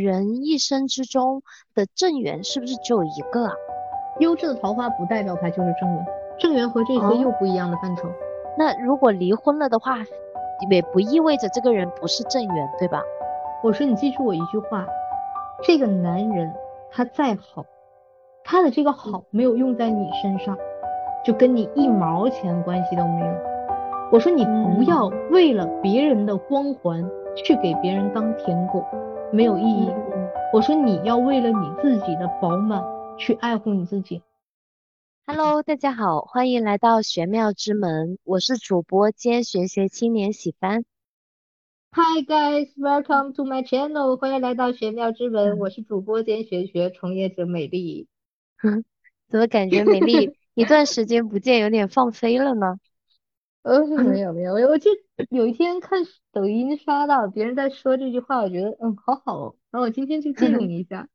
人一生之中的正缘是不是只有一个啊？优质的桃花不代表它就是正缘，正缘和这些又不一样的范畴。那如果离婚了的话，也不意味着这个人不是正缘，对吧？我说你记住我一句话，这个男人他再好，他的这个好没有用在你身上，就跟你一毛钱关系都没有。我说你不要为了别人的光环去给别人当舔狗，没有意义。我说你要为了你自己的饱满去爱护你自己。Hello，大家好，欢迎来到玄妙之门，我是主播兼玄学青年喜帆。Hi guys，welcome to my channel，欢迎来到玄妙之门，我是主播兼玄学从业者美丽。怎么感觉美丽 一段时间不见，有点放飞了呢？呃，没有没有，我就有一天看抖音刷到别人在说这句话，我觉得嗯好好哦，然后我今天就借用 一下。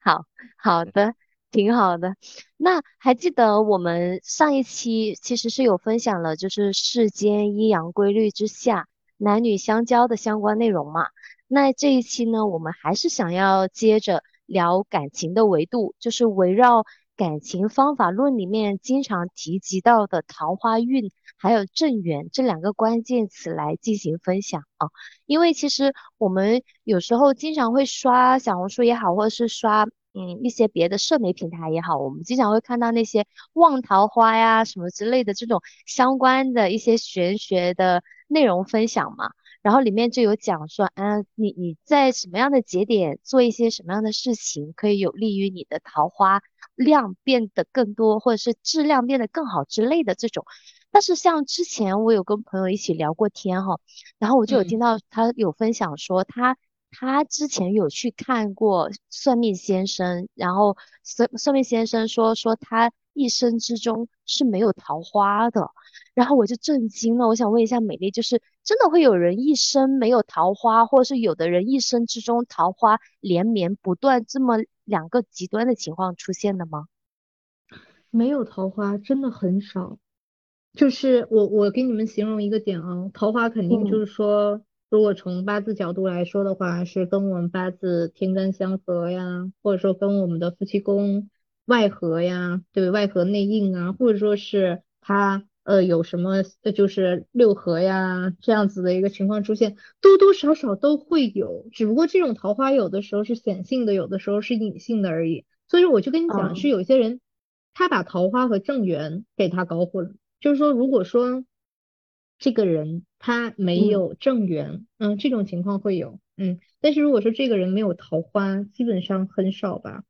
好好的，挺好的。那还记得我们上一期其实是有分享了，就是世间阴阳规律之下男女相交的相关内容嘛？那这一期呢，我们还是想要接着聊感情的维度，就是围绕感情方法论里面经常提及到的桃花运。还有正缘这两个关键词来进行分享啊，因为其实我们有时候经常会刷小红书也好，或者是刷嗯一些别的社媒平台也好，我们经常会看到那些望桃花呀什么之类的这种相关的一些玄学的内容分享嘛，然后里面就有讲说，嗯，你你在什么样的节点做一些什么样的事情，可以有利于你的桃花量变得更多，或者是质量变得更好之类的这种。但是像之前我有跟朋友一起聊过天哈，然后我就有听到他有分享说他他之前有去看过算命先生，然后算算命先生说说他一生之中是没有桃花的，然后我就震惊了。我想问一下美丽，就是真的会有人一生没有桃花，或者是有的人一生之中桃花连绵不断，这么两个极端的情况出现的吗？没有桃花真的很少。就是我我给你们形容一个点啊，桃花肯定就是说，如果从八字角度来说的话，是跟我们八字天干相合呀，或者说跟我们的夫妻宫外合呀，对外合内应啊，或者说是它呃有什么就是六合呀这样子的一个情况出现，多多少少都会有，只不过这种桃花有的时候是显性的，有的时候是隐性的而已。所以我就跟你讲，是有些人他把桃花和正缘给他搞混了。就是说，如果说这个人他没有正缘，嗯，这种情况会有，嗯，但是如果说这个人没有桃花，基本上很少吧？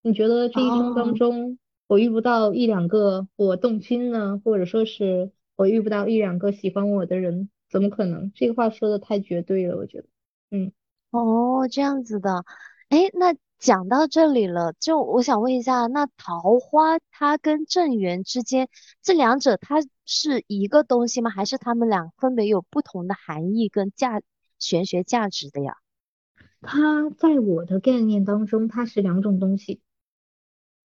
你觉得这一生当中，我遇不到一两个我动心呢，或者说是我遇不到一两个喜欢我的人，怎么可能？这个话说的太绝对了，我觉得，嗯，哦，这样子的，哎，那。讲到这里了，就我想问一下，那桃花它跟正缘之间，这两者它是一个东西吗？还是它们俩分别有不同的含义跟价玄学价值的呀？它在我的概念当中，它是两种东西。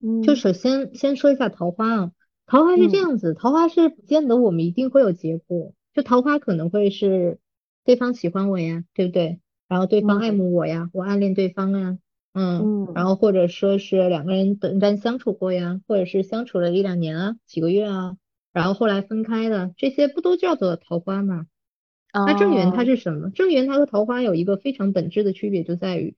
嗯，就首先先说一下桃花啊，桃花是这样子，桃花是不见得我们一定会有结果，就桃花可能会是对方喜欢我呀，对不对？然后对方爱慕我呀，我暗恋对方啊。嗯，然后或者说是两个人短暂相处过呀，或者是相处了一两年啊，几个月啊，然后后来分开的，这些不都叫做桃花吗？那正缘它是什么？正缘它和桃花有一个非常本质的区别，就在于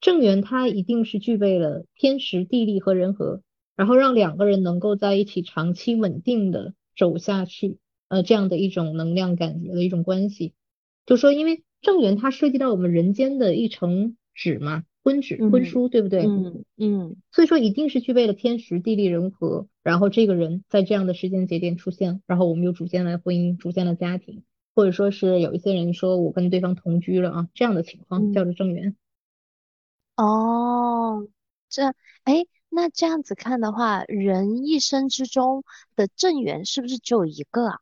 正缘它一定是具备了天时地利和人和，然后让两个人能够在一起长期稳定的走下去，呃，这样的一种能量感觉的一种关系。就说因为正缘它涉及到我们人间的一层纸嘛。婚纸、婚书，对不对？嗯嗯，所以说一定是具备了天时地利人和，然后这个人在这样的时间节点出现，然后我们又组建了婚姻，组建了家庭，或者说是有一些人说我跟对方同居了啊，这样的情况叫做正缘。哦，这哎，那这样子看的话，人一生之中的正缘是不是只有一个啊？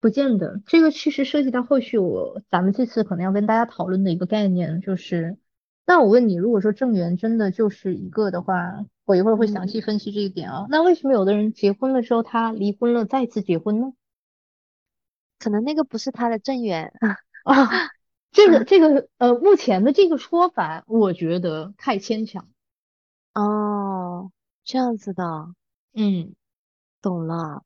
不见得，这个其实涉及到后续我咱们这次可能要跟大家讨论的一个概念，就是。那我问你，如果说正缘真的就是一个的话，我一会儿会详细分析这一点啊。那为什么有的人结婚了之后他离婚了再次结婚呢？可能那个不是他的正缘啊。这个这个呃，目前的这个说法，我觉得太牵强。哦，这样子的，嗯，懂了。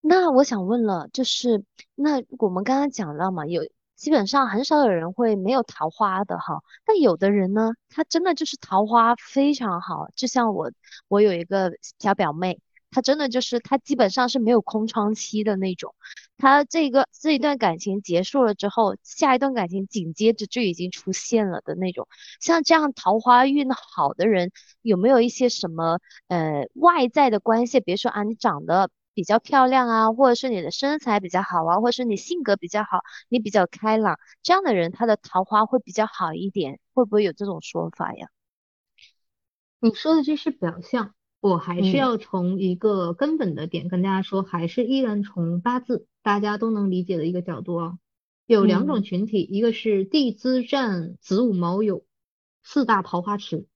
那我想问了，就是那我们刚刚讲了嘛，有基本上很少有人会没有桃花的哈，但有的人呢，他真的就是桃花非常好，就像我，我有一个小表妹。他真的就是他基本上是没有空窗期的那种，他这个这一段感情结束了之后，下一段感情紧接着就已经出现了的那种。像这样桃花运好的人，有没有一些什么呃外在的关系？比如说啊，你长得比较漂亮啊，或者是你的身材比较好啊，或者是你性格比较好，你比较开朗，这样的人他的桃花会比较好一点，会不会有这种说法呀？你说的这是表象。我还是要从一个根本的点跟大家说，还是依然从八字大家都能理解的一个角度啊，有两种群体，一个是地支占子午卯酉四大桃花池，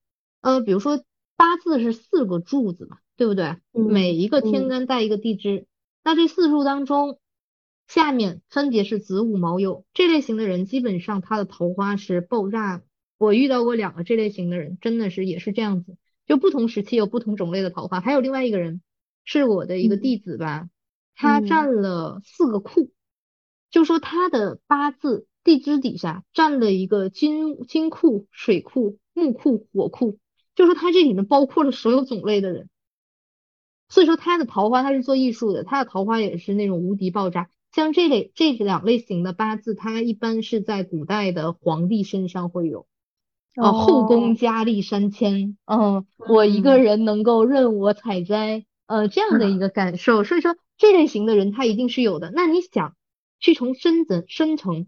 呃，比如说八字是四个柱子嘛，对不对？每一个天干带一个地支，那这四柱当中，下面分别是子午卯酉这类型的人，基本上他的桃花是爆炸。我遇到过两个这类型的人，真的是也是这样子。就不同时期有不同种类的桃花，还有另外一个人是我的一个弟子吧，他占了四个库，就说他的八字地支底下占了一个金金库、水库、木库、火库，就说他这里面包括了所有种类的人，所以说他的桃花他是做艺术的，他的桃花也是那种无敌爆炸。像这类这两类型的八字，它一般是在古代的皇帝身上会有。啊，后宫佳丽三千，嗯，我一个人能够任我采摘，呃，这样的一个感受。所以说，这类型的人他一定是有的。那你想去从深层深层，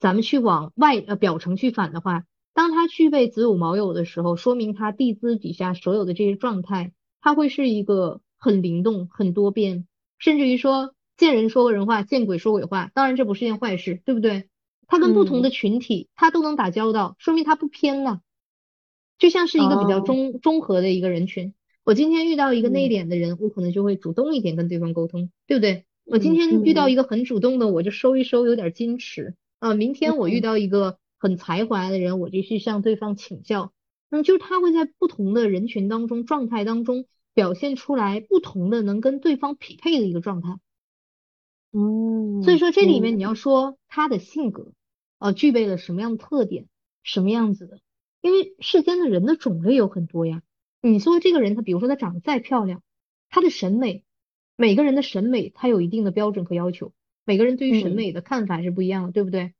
咱们去往外呃表层去反的话，当他具备子午卯酉的时候，说明他地支底下所有的这些状态，他会是一个很灵动、很多变，甚至于说见人说人话，见鬼说鬼话。当然，这不是件坏事，对不对？他跟不同的群体，他都能打交道，说明他不偏了，就像是一个比较中中和的一个人群。我今天遇到一个内敛的人，我可能就会主动一点跟对方沟通，对不对？我今天遇到一个很主动的，我就收一收，有点矜持啊。明天我遇到一个很才华的人，我就去向对方请教。嗯，就是他会在不同的人群当中、状态当中表现出来不同的能跟对方匹配的一个状态。嗯，所以说这里面你要说他的性格，呃，具备了什么样的特点，什么样子的？因为世间的人的种类有很多呀。你说这个人，他比如说他长得再漂亮，他的审美，每个人的审美他有一定的标准和要求，每个人对于审美的看法是不一样的，对不对？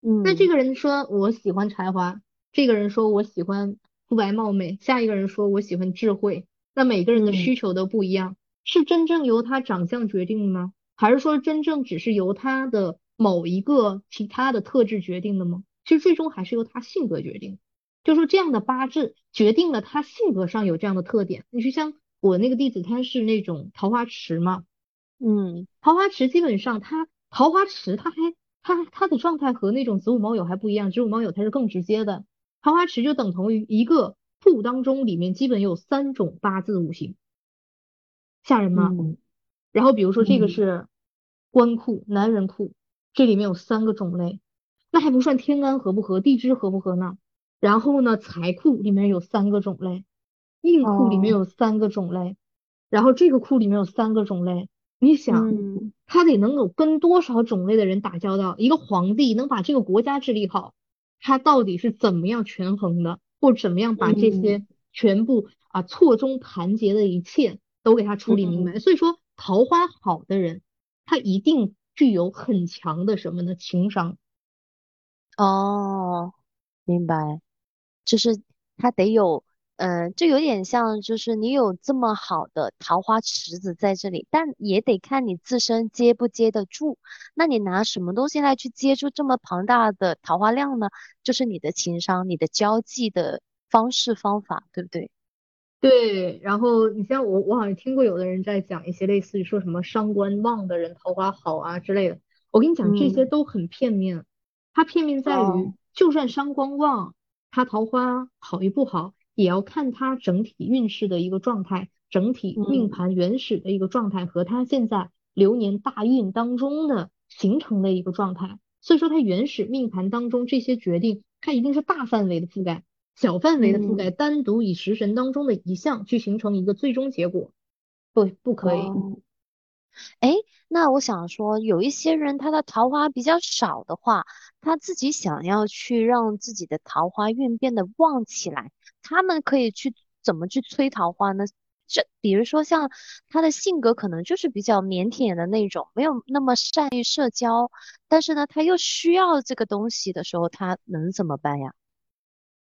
嗯。那这个人说我喜欢才华，这个人说我喜欢肤白貌美，下一个人说我喜欢智慧，那每个人的需求都不一样，是真正由他长相决定的吗？还是说真正只是由他的某一个其他的特质决定的吗？其实最终还是由他性格决定。就说这样的八字决定了他性格上有这样的特点。你就像我那个弟子，他是那种桃花池嘛，嗯，桃花池基本上他桃花池他还他他的状态和那种子午卯酉还不一样，子午卯酉它是更直接的，桃花池就等同于一个铺当中里面基本有三种八字五行，吓人吗？然后比如说这个是官库、男人库，这里面有三个种类，那还不算天干合不合、地支合不合呢。然后呢，财库里面有三个种类，印库里面有三个种类，然后这个库里面有三个种类。你想，他得能够跟多少种类的人打交道？一个皇帝能把这个国家治理好，他到底是怎么样权衡的，或怎么样把这些全部啊错综盘结的一切都给他处理明白？所以说。桃花好的人，他一定具有很强的什么呢？情商。哦，明白，就是他得有，嗯，就有点像，就是你有这么好的桃花池子在这里，但也得看你自身接不接得住。那你拿什么东西来去接住这么庞大的桃花量呢？就是你的情商，你的交际的方式方法，对不对？对，然后你像我，我好像听过有的人在讲一些类似于说什么伤官旺的人桃花好啊之类的。我跟你讲，这些都很片面。它片面在于，就算伤官旺，他桃花好与不好，也要看他整体运势的一个状态，整体命盘原始的一个状态和他现在流年大运当中的形成的一个状态。所以说他原始命盘当中这些决定，它一定是大范围的覆盖，小范围的覆盖，单独以食神当中的一项去形成一个最终结果，不不可以。哎，那我想说，有一些人他的桃花比较少的话，他自己想要去让自己的桃花运变得旺起来，他们可以去怎么去催桃花呢？这比如说像他的性格可能就是比较腼腆的那种，没有那么善于社交，但是呢，他又需要这个东西的时候，他能怎么办呀？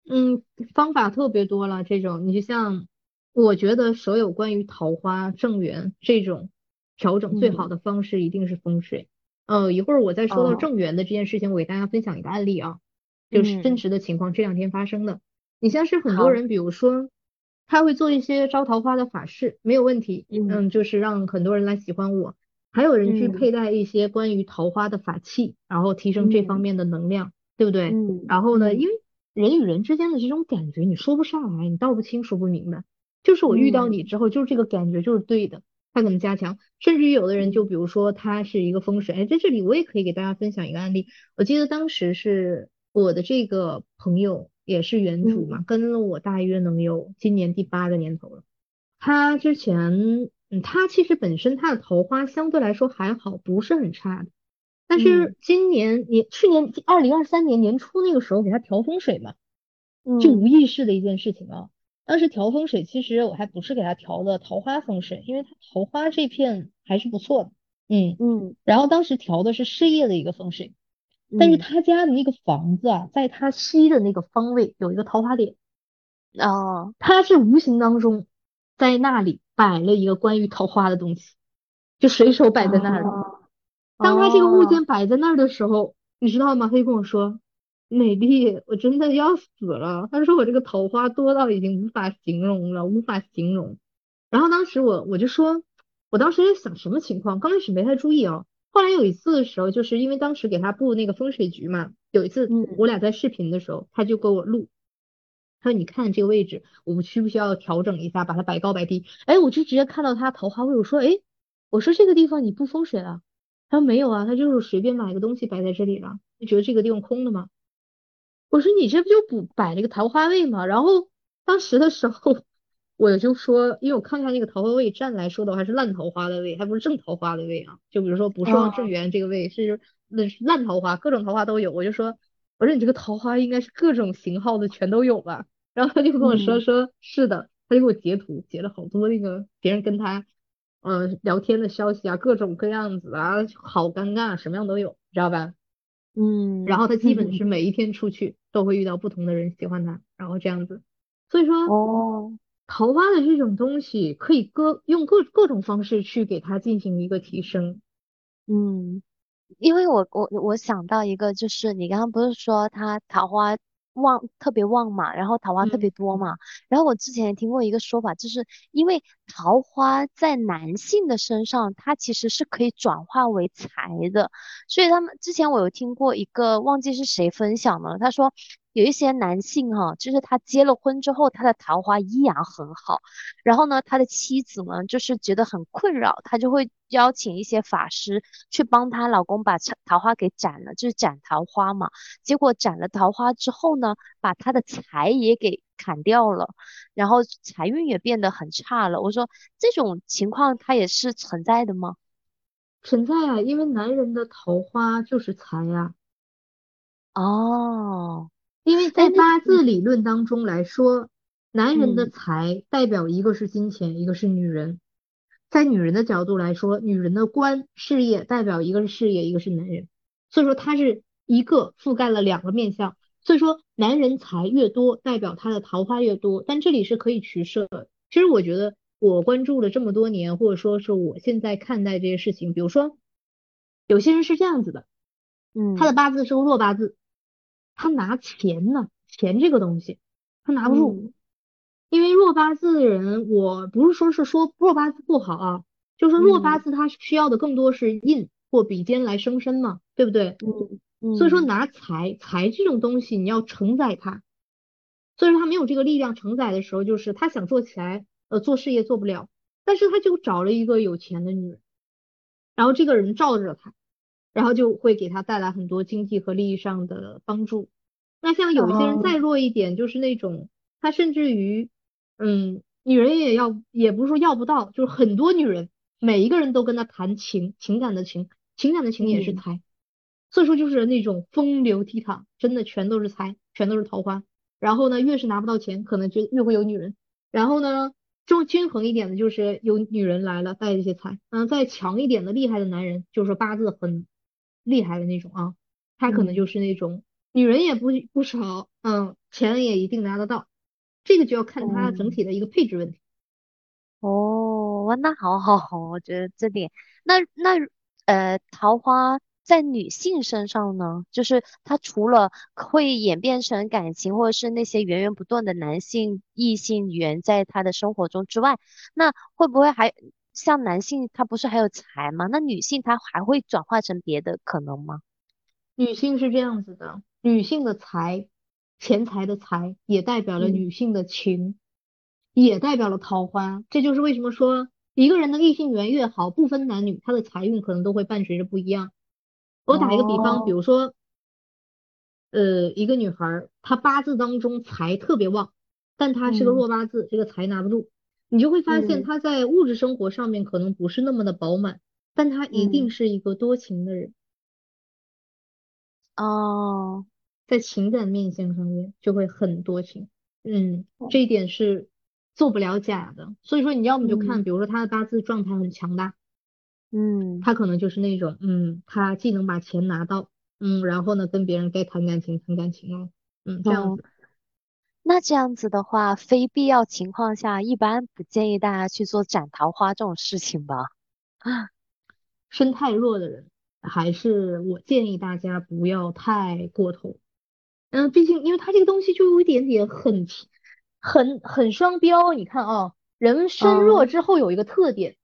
嗯，方法特别多了，这种你就像，我觉得所有关于桃花正缘这种。调整最好的方式一定是风水。呃，一会儿我再说到正缘的这件事情，我给大家分享一个案例啊，就是真实的情况，这两天发生的。你像是很多人，比如说他会做一些招桃花的法事，没有问题，嗯，就是让很多人来喜欢我。还有人去佩戴一些关于桃花的法器，然后提升这方面的能量，对不对？然后呢，因为人与人之间的这种感觉，你说不上来，你道不清，说不明白。就是我遇到你之后，就是这个感觉就是对的。他怎么加强，甚至于有的人就比如说他是一个风水，哎，在这里我也可以给大家分享一个案例。我记得当时是我的这个朋友也是原主嘛，跟了我大约能有今年第八个年头了。他之前，嗯，他其实本身他的桃花相对来说还好，不是很差的。但是今年年去年二零二三年年初那个时候给他调风水嘛，就无意识的一件事情啊。当时调风水，其实我还不是给他调的桃花风水，因为他桃花这片还是不错的，嗯嗯。然后当时调的是事业的一个风水，但是他家的那个房子啊，在他西的那个方位有一个桃花点，哦，他是无形当中在那里摆了一个关于桃花的东西，就随手摆在那儿的。当他这个物件摆在那儿的时候，你知道吗？他就跟我说。美丽，我真的要死了。他说我这个桃花多到已经无法形容了，无法形容。然后当时我我就说，我当时在想什么情况？刚开始没太注意啊。后来有一次的时候，就是因为当时给他布那个风水局嘛，有一次我俩在视频的时候，他就给我录，他说你看这个位置，我们需不需要调整一下，把它摆高摆低？哎，我就直接看到他桃花位，我说哎，我说这个地方你不风水了？他说没有啊，他就是随便买个东西摆在这里了，就觉得这个地方空的嘛。我说你这不就不摆了个桃花位吗？然后当时的时候，我就说，因为我看看那个桃花位站来说的话是烂桃花的位，还不是正桃花的位啊。就比如说不是往正缘这个位，是那是烂桃花，各种桃花都有。我就说，我说你这个桃花应该是各种型号的全都有吧？然后他就跟我说，说是的，他就给我截图，截了好多那个别人跟他嗯聊天的消息啊，各种各样子啊，好尴尬，什么样都有，知道吧？嗯，然后他基本是每一天出去都会遇到不同的人喜欢他，然后这样子，所以说哦，桃花的这种东西可以各用各各种方式去给他进行一个提升。嗯，因为我我我想到一个，就是你刚刚不是说他桃花。旺特别旺嘛，然后桃花特别多嘛，然后我之前也听过一个说法，就是因为桃花在男性的身上，它其实是可以转化为财的，所以他们之前我有听过一个，忘记是谁分享了，他说。有一些男性哈，就是他结了婚之后，他的桃花依然很好。然后呢，他的妻子呢，就是觉得很困扰，他就会邀请一些法师去帮他老公把桃花给斩了，就是斩桃花嘛。结果斩了桃花之后呢，把他的财也给砍掉了，然后财运也变得很差了。我说这种情况它也是存在的吗？存在啊，因为男人的桃花就是财呀。哦。因为在八字理论当中来说，男人的财代表一个是金钱，一个是女人。在女人的角度来说，女人的官事业代表一个是事业，一个是男人。所以说，它是一个覆盖了两个面相。所以说，男人财越多，代表他的桃花越多。但这里是可以取舍的。其实我觉得，我关注了这么多年，或者说是我现在看待这些事情，比如说，有些人是这样子的，嗯，他的八字是个弱八字。他拿钱呢？钱这个东西，他拿不住，因为弱八字的人，我不是说是说弱八字不好啊，就是弱八字他需要的更多是印或比肩来生身嘛，对不对？嗯，所以说拿财财这种东西，你要承载它，所以说他没有这个力量承载的时候，就是他想做起来，呃，做事业做不了，但是他就找了一个有钱的女人，然后这个人罩着他，然后就会给他带来很多经济和利益上的帮助。那像有一些人再弱一点，就是那种他甚至于，嗯，女人也要，也不是说要不到，就是很多女人，每一个人都跟他谈情，情感的情，情感的情也是财，所以说就是那种风流倜傥，真的全都是财，全都是桃花。然后呢，越是拿不到钱，可能就越会有女人。然后呢，中均衡一点的就是有女人来了带一些财，嗯，再强一点的厉害的男人，就是说八字很厉害的那种啊，他可能就是那种女人也不不少，嗯，钱也一定拿得到。这个就要看他整体的一个配置问题。哦，那好好好，我觉得这点，那那呃，桃花。在女性身上呢，就是她除了会演变成感情，或者是那些源源不断的男性异性缘在她的生活中之外，那会不会还像男性他不是还有财吗？那女性她还会转化成别的可能吗？女性是这样子的，女性的财，钱财的财，也代表了女性的情，也代表了桃花。这就是为什么说一个人的异性缘越好，不分男女，他的财运可能都会伴随着不一样。我打一个比方，比如说，呃，一个女孩她八字当中财特别旺，但她是个弱八字，这个财拿不住，你就会发现他在物质生活上面可能不是那么的饱满，但他一定是一个多情的人。哦，在情感面相上面就会很多情，嗯，这一点是做不了假的。所以说你要么就看，比如说他的八字状态很强大。嗯，他可能就是那种，嗯，他既能把钱拿到，嗯，然后呢，跟别人该谈感情谈感情哦，嗯，这样子。那这样子的话，非必要情况下，一般不建议大家去做斩桃花这种事情吧？啊，身太弱的人，还是我建议大家不要太过头。嗯，毕竟因为他这个东西就有一点点很很很双标。你看啊，人身弱之后有一个特点。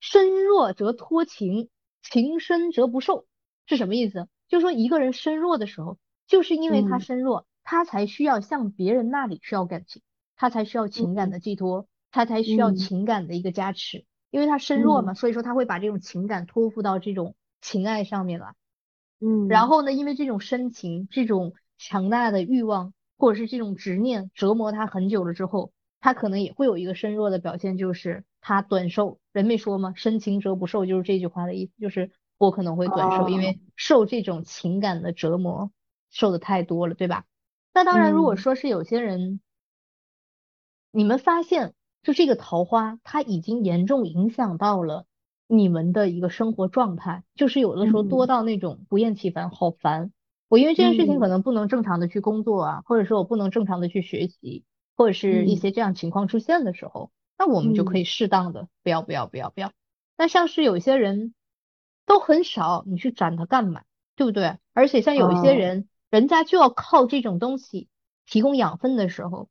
身弱则脱情，情深则不寿，是什么意思？就是说一个人身弱的时候，就是因为他身弱，他才需要向别人那里需要感情，他才需要情感的寄托，他才需要情感的一个加持，因为他身弱嘛，所以说他会把这种情感托付到这种情爱上面来。嗯，然后呢，因为这种深情、这种强大的欲望或者是这种执念折磨他很久了之后，他可能也会有一个身弱的表现，就是他短寿。人没说吗？深情折不寿，就是这句话的意思，就是我可能会短寿，因为受这种情感的折磨受的太多了，对吧？那当然，如果说是有些人，你们发现就这个桃花，它已经严重影响到了你们的一个生活状态，就是有的时候多到那种不厌其烦，好烦。我因为这件事情可能不能正常的去工作啊，或者说我不能正常的去学习，或者是一些这样情况出现的时候。那我们就可以适当的不要不要不要不要。那像是有些人都很少，你去斩他干嘛？对不对？而且像有一些人，人家就要靠这种东西提供养分的时候，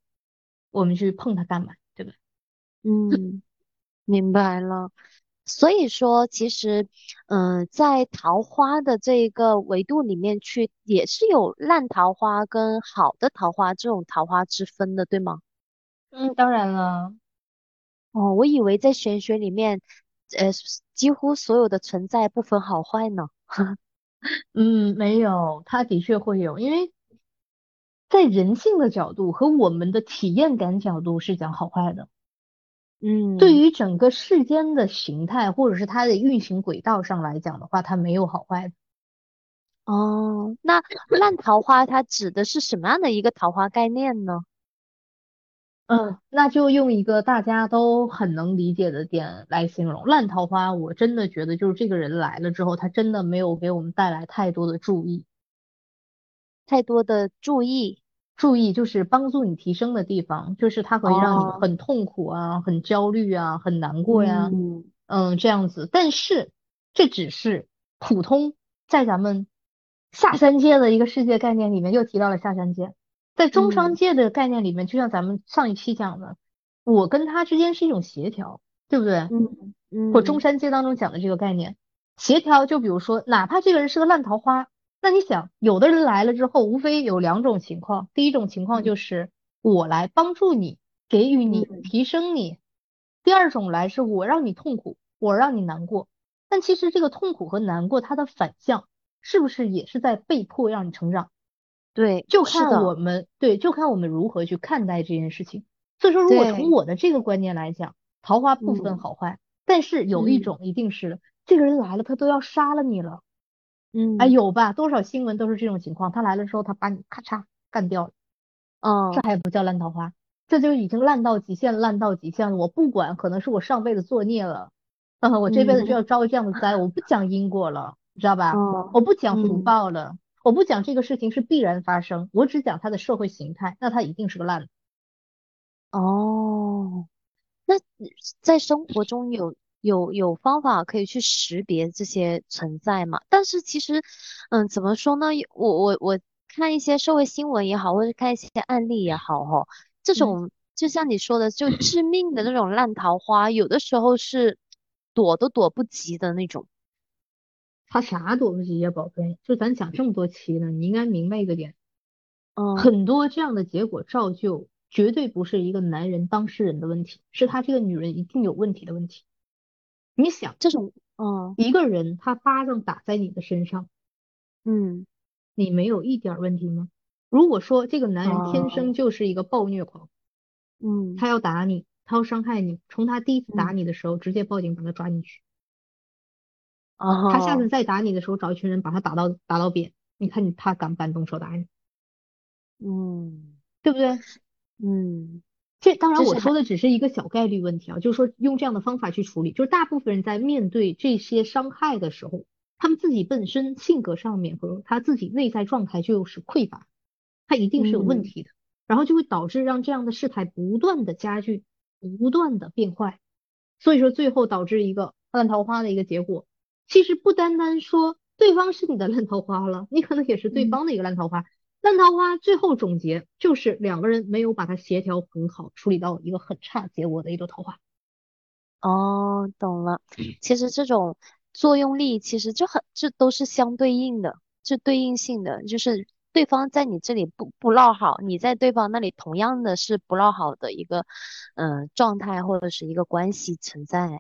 我们去碰它干嘛？对吧？嗯，明白了。所以说，其实，嗯，在桃花的这一个维度里面去，也是有烂桃花跟好的桃花这种桃花之分的，对吗？嗯，当然了。哦，我以为在玄学里面，呃，几乎所有的存在不分好坏呢。嗯，没有，它的确会有，因为在人性的角度和我们的体验感角度是讲好坏的。嗯，对于整个世间的形态或者是它的运行轨道上来讲的话，它没有好坏的。哦，那烂桃花它指的是什么样的一个桃花概念呢？嗯，那就用一个大家都很能理解的点来形容烂桃花。我真的觉得，就是这个人来了之后，他真的没有给我们带来太多的注意，太多的注意，注意就是帮助你提升的地方，就是他会让你很痛苦啊，很焦虑啊，很难过呀，嗯，这样子。但是这只是普通在咱们下三界的一个世界概念里面，又提到了下三界。在中商界的概念里面，就像咱们上一期讲的，我跟他之间是一种协调，对不对？嗯嗯。或中山界当中讲的这个概念，协调，就比如说，哪怕这个人是个烂桃花，那你想，有的人来了之后，无非有两种情况，第一种情况就是我来帮助你，给予你，提升你；第二种来是我让你痛苦，我让你难过。但其实这个痛苦和难过，它的反向是不是也是在被迫让你成长？对，就看我们对，就看我们如何去看待这件事情。所以说，如果从我的这个观念来讲，桃花不分好坏，但是有一种一定是这个人来了，他都要杀了你了。嗯，哎，有吧？多少新闻都是这种情况，他来了之后，他把你咔嚓干掉了。嗯，这还不叫烂桃花，这就已经烂到极限，烂到极限了。我不管，可能是我上辈子作孽了，嗯，我这辈子就要遭这样的灾。我不讲因果了，知道吧？我不讲福报了，我不讲这个事情是必然发生，我只讲它的社会形态，那它一定是个烂。哦，那在生活中有有有方法可以去识别这些存在吗？但是其实，嗯，怎么说呢？我我我。看一些社会新闻也好，或者看一些案例也好，哈，这种就像你说的，就致命的那种烂桃花，有的时候是躲都躲不及的那种。他啥躲不及呀，宝贝？就咱讲这么多期呢，你应该明白一个点，嗯，很多这样的结果照旧，绝对不是一个男人当事人的问题，是他这个女人一定有问题的问题。你想，这种，嗯，一个人他巴掌打在你的身上，嗯。你没有一点问题吗？如果说这个男人天生就是一个暴虐狂，嗯，他要打你，他要伤害你，从他第一次打你的时候直接报警把他抓进去，他下次再打你的时候找一群人把他打到打到扁，你看你他敢不敢动手打你？嗯，对不对？嗯，这当然我说的只是一个小概率问题啊，就是说用这样的方法去处理，就是大部分人在面对这些伤害的时候。他们自己本身性格上面和他自己内在状态就是匮乏，他一定是有问题的，然后就会导致让这样的事态不断的加剧，不断的变坏，所以说最后导致一个烂桃花的一个结果。其实不单单说对方是你的烂桃花了，你可能也是对方的一个烂桃花。烂桃花最后总结就是两个人没有把它协调很好，处理到一个很差结果的一朵桃花。哦，懂了。其实这种。作用力其实就很，这都是相对应的，是对应性的，就是对方在你这里不不落好，你在对方那里同样的是不落好的一个嗯状态或者是一个关系存在。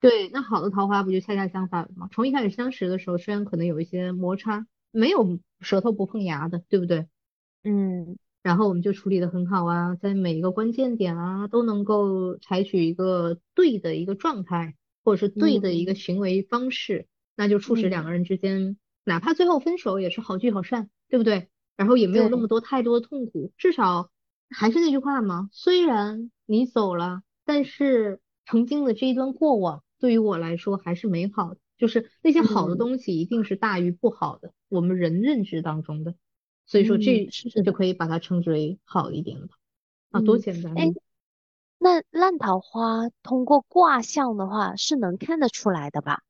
对，那好的桃花不就恰恰相反吗？从一开始相识的时候，虽然可能有一些摩擦，没有舌头不碰牙的，对不对？嗯，然后我们就处理的很好啊，在每一个关键点啊，都能够采取一个对的一个状态。或者是对的一个行为方式，那就促使两个人之间，哪怕最后分手也是好聚好散，对不对？然后也没有那么多太多的痛苦，至少还是那句话嘛，虽然你走了，但是曾经的这一段过往对于我来说还是美好的，就是那些好的东西一定是大于不好的，我们人认知当中的，所以说这就可以把它称之为好一点了啊，多简单。哎那烂桃花通过卦象的话是能看得出来的吧？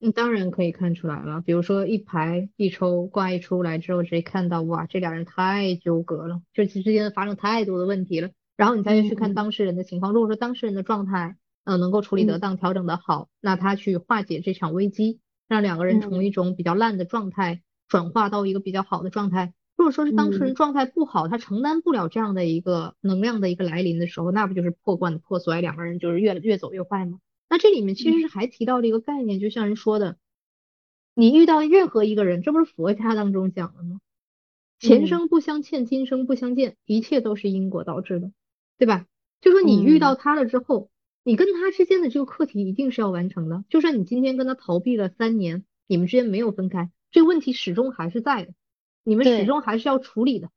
嗯，当然可以看出来了。比如说一排一抽卦一出来之后，直接看到哇，这俩人太纠葛了，这之间发生太多的问题了。然后你再去看当事人的情况，如果说当事人的状态嗯能够处理得当、调整得好，那他去化解这场危机，让两个人从一种比较烂的状态转化到一个比较好的状态。如果说是当事人状态不好，他承担不了这样的一个能量的一个来临的时候，那不就是破罐子破摔，两个人就是越越走越坏吗？那这里面其实是还提到了一个概念，就像人说的，你遇到任何一个人，这不是佛家当中讲的吗？前生不相欠，今生不相见，一切都是因果导致的，对吧？就说你遇到他了之后，你跟他之间的这个课题一定是要完成的。就算你今天跟他逃避了三年，你们之间没有分开，这个问题始终还是在的。你们始终还是要处理的，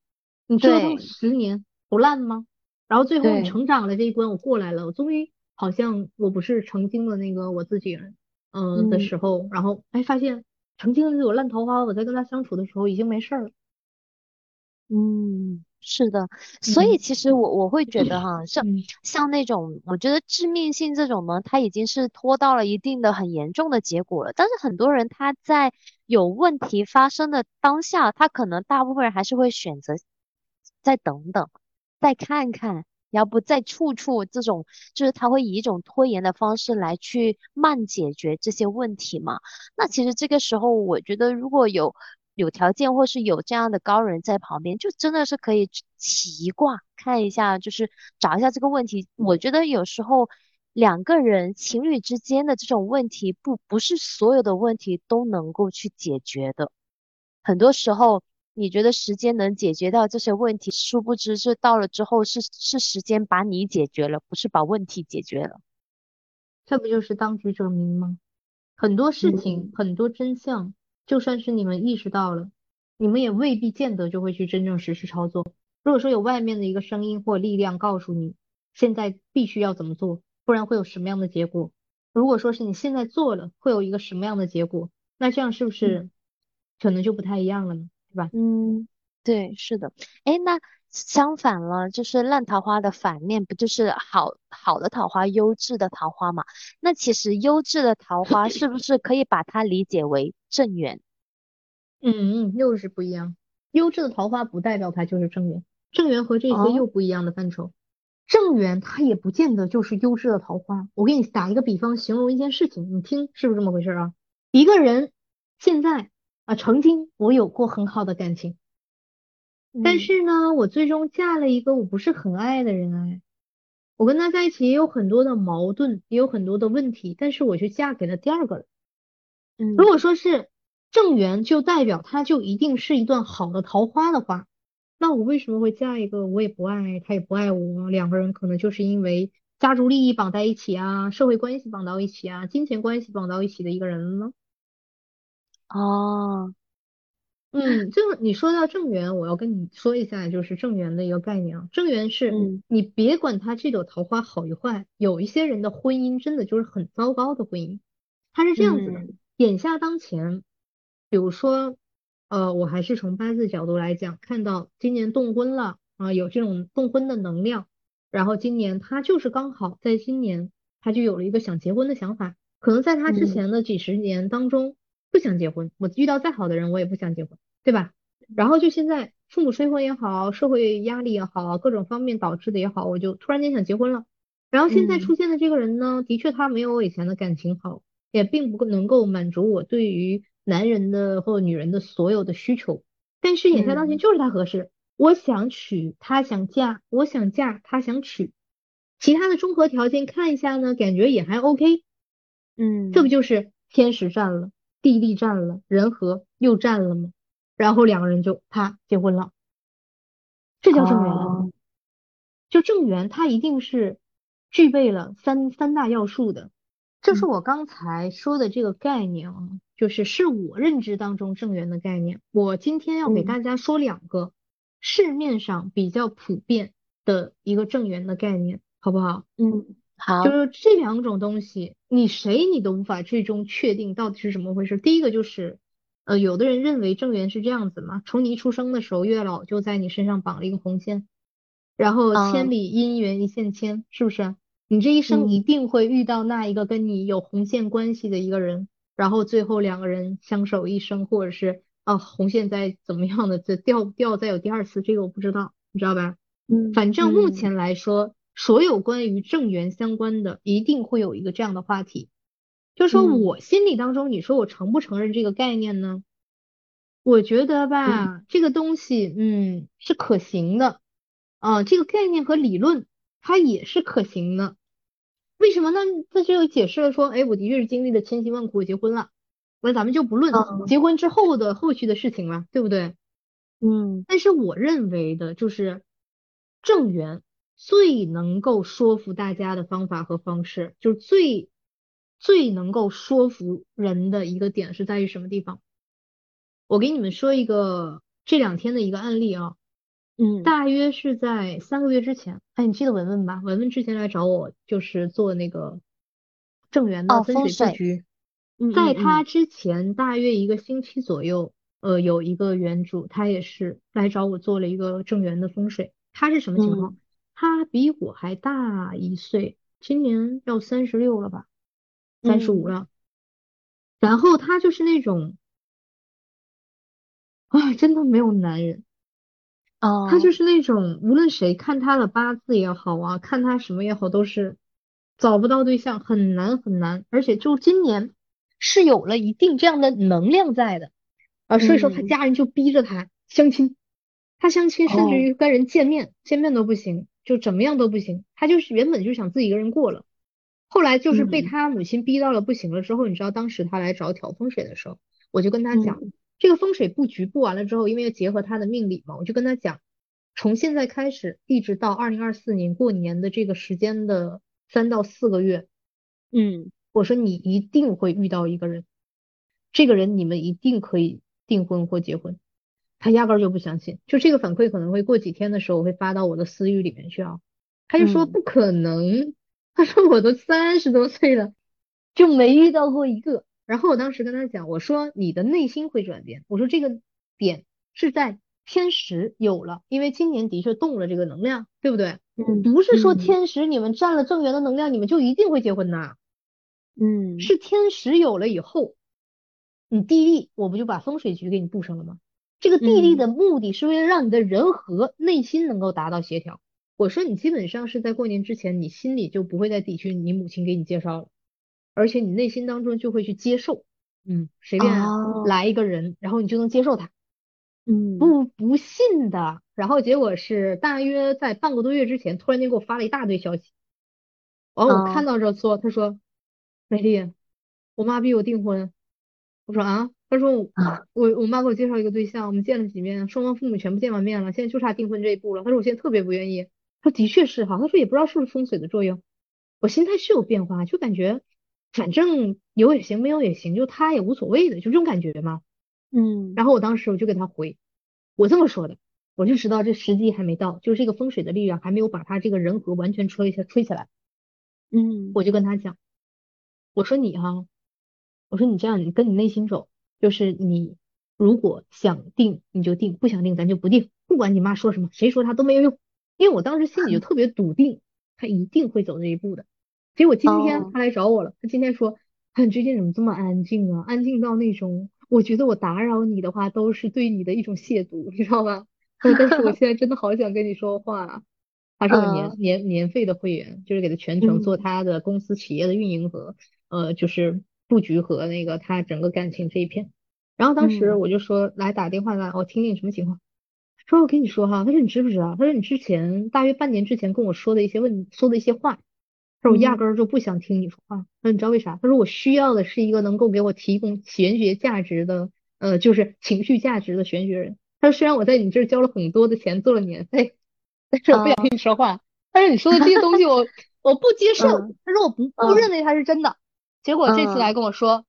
你折腾十年不烂吗？然后最后你成长了这一关，我过来了，我终于好像我不是曾经的那个我自己人，嗯的时候，然后哎发现曾经的那朵烂桃花，我在跟他相处的时候已经没事儿了，嗯。是的，所以其实我我会觉得哈，像像那种，我觉得致命性这种呢，它已经是拖到了一定的很严重的结果了。但是很多人他在有问题发生的当下，他可能大部分人还是会选择再等等，再看看，要不再处处这种，就是他会以一种拖延的方式来去慢解决这些问题嘛。那其实这个时候，我觉得如果有。有条件或是有这样的高人在旁边，就真的是可以起卦看一下，就是找一下这个问题。我觉得有时候两个人情侣之间的这种问题，不不是所有的问题都能够去解决的。很多时候你觉得时间能解决到这些问题，殊不知是到了之后是是时间把你解决了，不是把问题解决了。这不就是当局者迷吗？很多事情，很多真相，就算是你们意识到了，你们也未必见得就会去真正实施操作。如果说有外面的一个声音或力量告诉你，现在必须要怎么做，不然会有什么样的结果？如果说是你现在做了，会有一个什么样的结果？那这样是不是可能就不太一样了呢？对吧？嗯，对，是的。哎，那相反了，就是烂桃花的反面不就是好好的桃花、优质的桃花嘛？那其实优质的桃花 是不是可以把它理解为正缘？嗯，又是不一样。优质的桃花不代表它就是正缘，正缘和这些又不一样的范畴。正缘它也不见得就是优质的桃花。我给你打一个比方，形容一件事情，你听是不是这么回事啊？一个人现在啊，曾经我有过很好的感情，但是呢，我最终嫁了一个我不是很爱的人哎，我跟他在一起也有很多的矛盾，也有很多的问题，但是我却嫁给了第二个人。嗯，如果说是正缘，就代表他就一定是一段好的桃花的话。那我为什么会嫁一个我也不爱，他也不爱我，两个人可能就是因为家族利益绑在一起啊，社会关系绑到一起啊，金钱关系绑到一起的一个人呢？哦，嗯，就你说到正缘，我要跟你说一下，就是正缘的一个概念啊。正缘是你别管他这朵桃花好与坏，有一些人的婚姻真的就是很糟糕的婚姻，他是这样子的。眼下当前，比如说。呃，我还是从八字角度来讲，看到今年动婚了啊，有这种动婚的能量，然后今年他就是刚好在今年，他就有了一个想结婚的想法，可能在他之前的几十年当中不想结婚，我遇到再好的人我也不想结婚，对吧？然后就现在父母催婚也好，社会压力也好，各种方面导致的也好，我就突然间想结婚了。然后现在出现的这个人呢，的确他没有我以前的感情好，也并不能够满足我对于。男人的或女人的所有的需求，但是眼下当前就是他合适。我想娶，他想嫁；我想嫁，他想娶。其他的综合条件看一下呢，感觉也还 OK。嗯，这不就是天时占了，地利占了，人和又占了吗？然后两个人就啪结婚了，这叫正缘。就正缘，它一定是具备了三三大要素的。这是我刚才说的这个概念啊。就是是我认知当中正缘的概念。我今天要给大家说两个市面上比较普遍的一个正缘的概念，好不好？嗯，好。就是这两种东西，你谁你都无法最终确定到底是怎么回事。第一个就是，呃，有的人认为正缘是这样子嘛，从你一出生的时候，月老就在你身上绑了一个红线，然后千里姻缘一线牵，是不是？你这一生一定会遇到那一个跟你有红线关系的一个人。然后最后两个人相守一生，或者是啊红线再怎么样的再掉掉再有第二次，这个我不知道，你知道吧？嗯，反正目前来说，所有关于正缘相关的，一定会有一个这样的话题，就说我心里当中，你说我承不承认这个概念呢？我觉得吧，这个东西嗯是可行的，啊这个概念和理论它也是可行的。为什么呢？他就解释了说，哎，我的确是经历了千辛万苦结婚了，那咱们就不论结婚之后的后续的事情了，对不对？嗯。但是我认为的就是正缘最能够说服大家的方法和方式，就是最最能够说服人的一个点是在于什么地方？我给你们说一个这两天的一个案例啊。嗯，大约是在三个月之前，哎，你记得文文吧？文文之前来找我，就是做那个正源的风水布局。在他之前大约一个星期左右，呃，有一个原主，他也是来找我做了一个正源的风水。他是什么情况？他比我还大一岁，今年要三十六了吧，三十五了。然后他就是那种，啊，真的没有男人。他就是那种无论谁看他的八字也好啊，看他什么也好，都是找不到对象，很难很难。而且就今年是有了一定这样的能量在的啊，所以说他家人就逼着他相亲，他相亲甚至于跟人见面，见面都不行，就怎么样都不行。他就是原本就想自己一个人过了，后来就是被他母亲逼到了不行了之后，你知道当时他来找挑风水的时候，我就跟他讲，这个风水布局布完了之后，因为要结合他的命理嘛，我就跟他讲，从现在开始一直到二零二四年过年的这个时间的三到四个月，嗯，我说你一定会遇到一个人，这个人你们一定可以订婚或结婚。他压根儿就不相信，就这个反馈可能会过几天的时候我会发到我的私域里面去啊。他就说不可能，他说我都三十多岁了，就没遇到过一个。然后我当时跟他讲，我说你的内心会转变，我说这个点是在天时有了，因为今年的确动了这个能量，对不对？嗯，不是说天时你们占了正缘的能量，你们就一定会结婚呐。嗯，是天时有了以后，你地利我不就把风水局给你布上了吗？这个地利的目的是为了让你的人和内心能够达到协调。我说你基本上是在过年之前，你心里就不会再抵触你母亲给你介绍了，而且你内心当中就会去接受，嗯，随便来一个人，然后你就能接受他，嗯，不不信的。然后结果是大约在半个多月之前，突然间给我发了一大堆消息，完我看到这说，他说，美丽，我妈逼我订婚，我说啊。他说我我我妈给我介绍一个对象，我们见了几面，双方父母全部见完面了，现在就差订婚这一步了。他说我现在特别不愿意。他说的确是哈，他说也不知道是不是风水的作用，我心态是有变化，就感觉反正有也行，没有也行，就他也无所谓的，就这种感觉嘛。嗯。然后我当时我就给他回，我这么说的，我就知道这时机还没到，就是这个风水的力量还没有把他这个人格完全吹下吹起来。嗯。我就跟他讲，我说你哈，我说你这样，你跟你内心走。就是你如果想定你就定，不想定咱就不定，不管你妈说什么，谁说他都没有用。因为我当时心里就特别笃定，他一定会走这一步的。结果今天他来找我了，他今天说，你最近怎么这么安静啊？安静到那种，我觉得我打扰你的话都是对你的一种亵渎，你知道吗？但是我 现在真的好想跟你说话。他是我年年年费的会员，就是给他全程做他的公司企业的运营和呃就是。布局和那个他整个感情这一片，然后当时我就说来打电话来，我听听什么情况。说我跟你说哈，他说你知不知道？他说你之前大约半年之前跟我说的一些问说的一些话，他说我压根儿就不想听你说话。他说你知道为啥？他说我需要的是一个能够给我提供玄学价值的，呃，就是情绪价值的玄学人。他说虽然我在你这儿交了很多的钱，做了年费，但是我不想听你说话。他说你说的这些东西我 我不接受。他说我不不认为它是真的。结果这次来跟我说，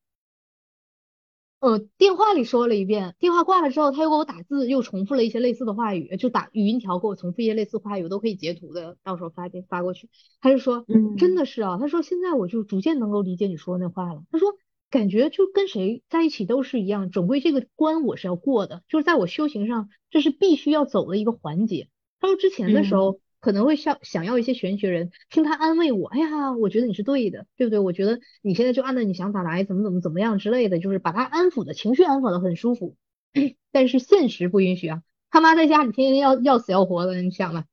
呃，电话里说了一遍，电话挂了之后，他又给我打字，又重复了一些类似的话语，就打语音条给我重复一些类似话语，我都可以截图的，到时候发给发过去。他就说，嗯，真的是啊，他说现在我就逐渐能够理解你说那话了。他说感觉就跟谁在一起都是一样，总归这个关我是要过的，就是在我修行上这是必须要走的一个环节。他说之前的时候。可能会想想要一些玄学人听他安慰我，哎呀，我觉得你是对的，对不对？我觉得你现在就按照你想法来，怎么怎么怎么样之类的，就是把他安抚的情绪安抚的很舒服。但是现实不允许啊，他妈在家里天天要要死要活的，你想吧。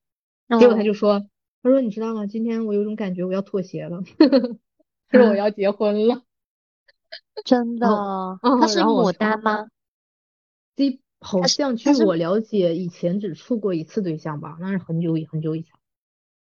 结果他就说，他说你知道吗？今天我有种感觉，我要妥协了，他 说我要结婚了。真的？他是牡丹吗？好像据我了解，以前只处过一次对象吧，那是很久以很久以前。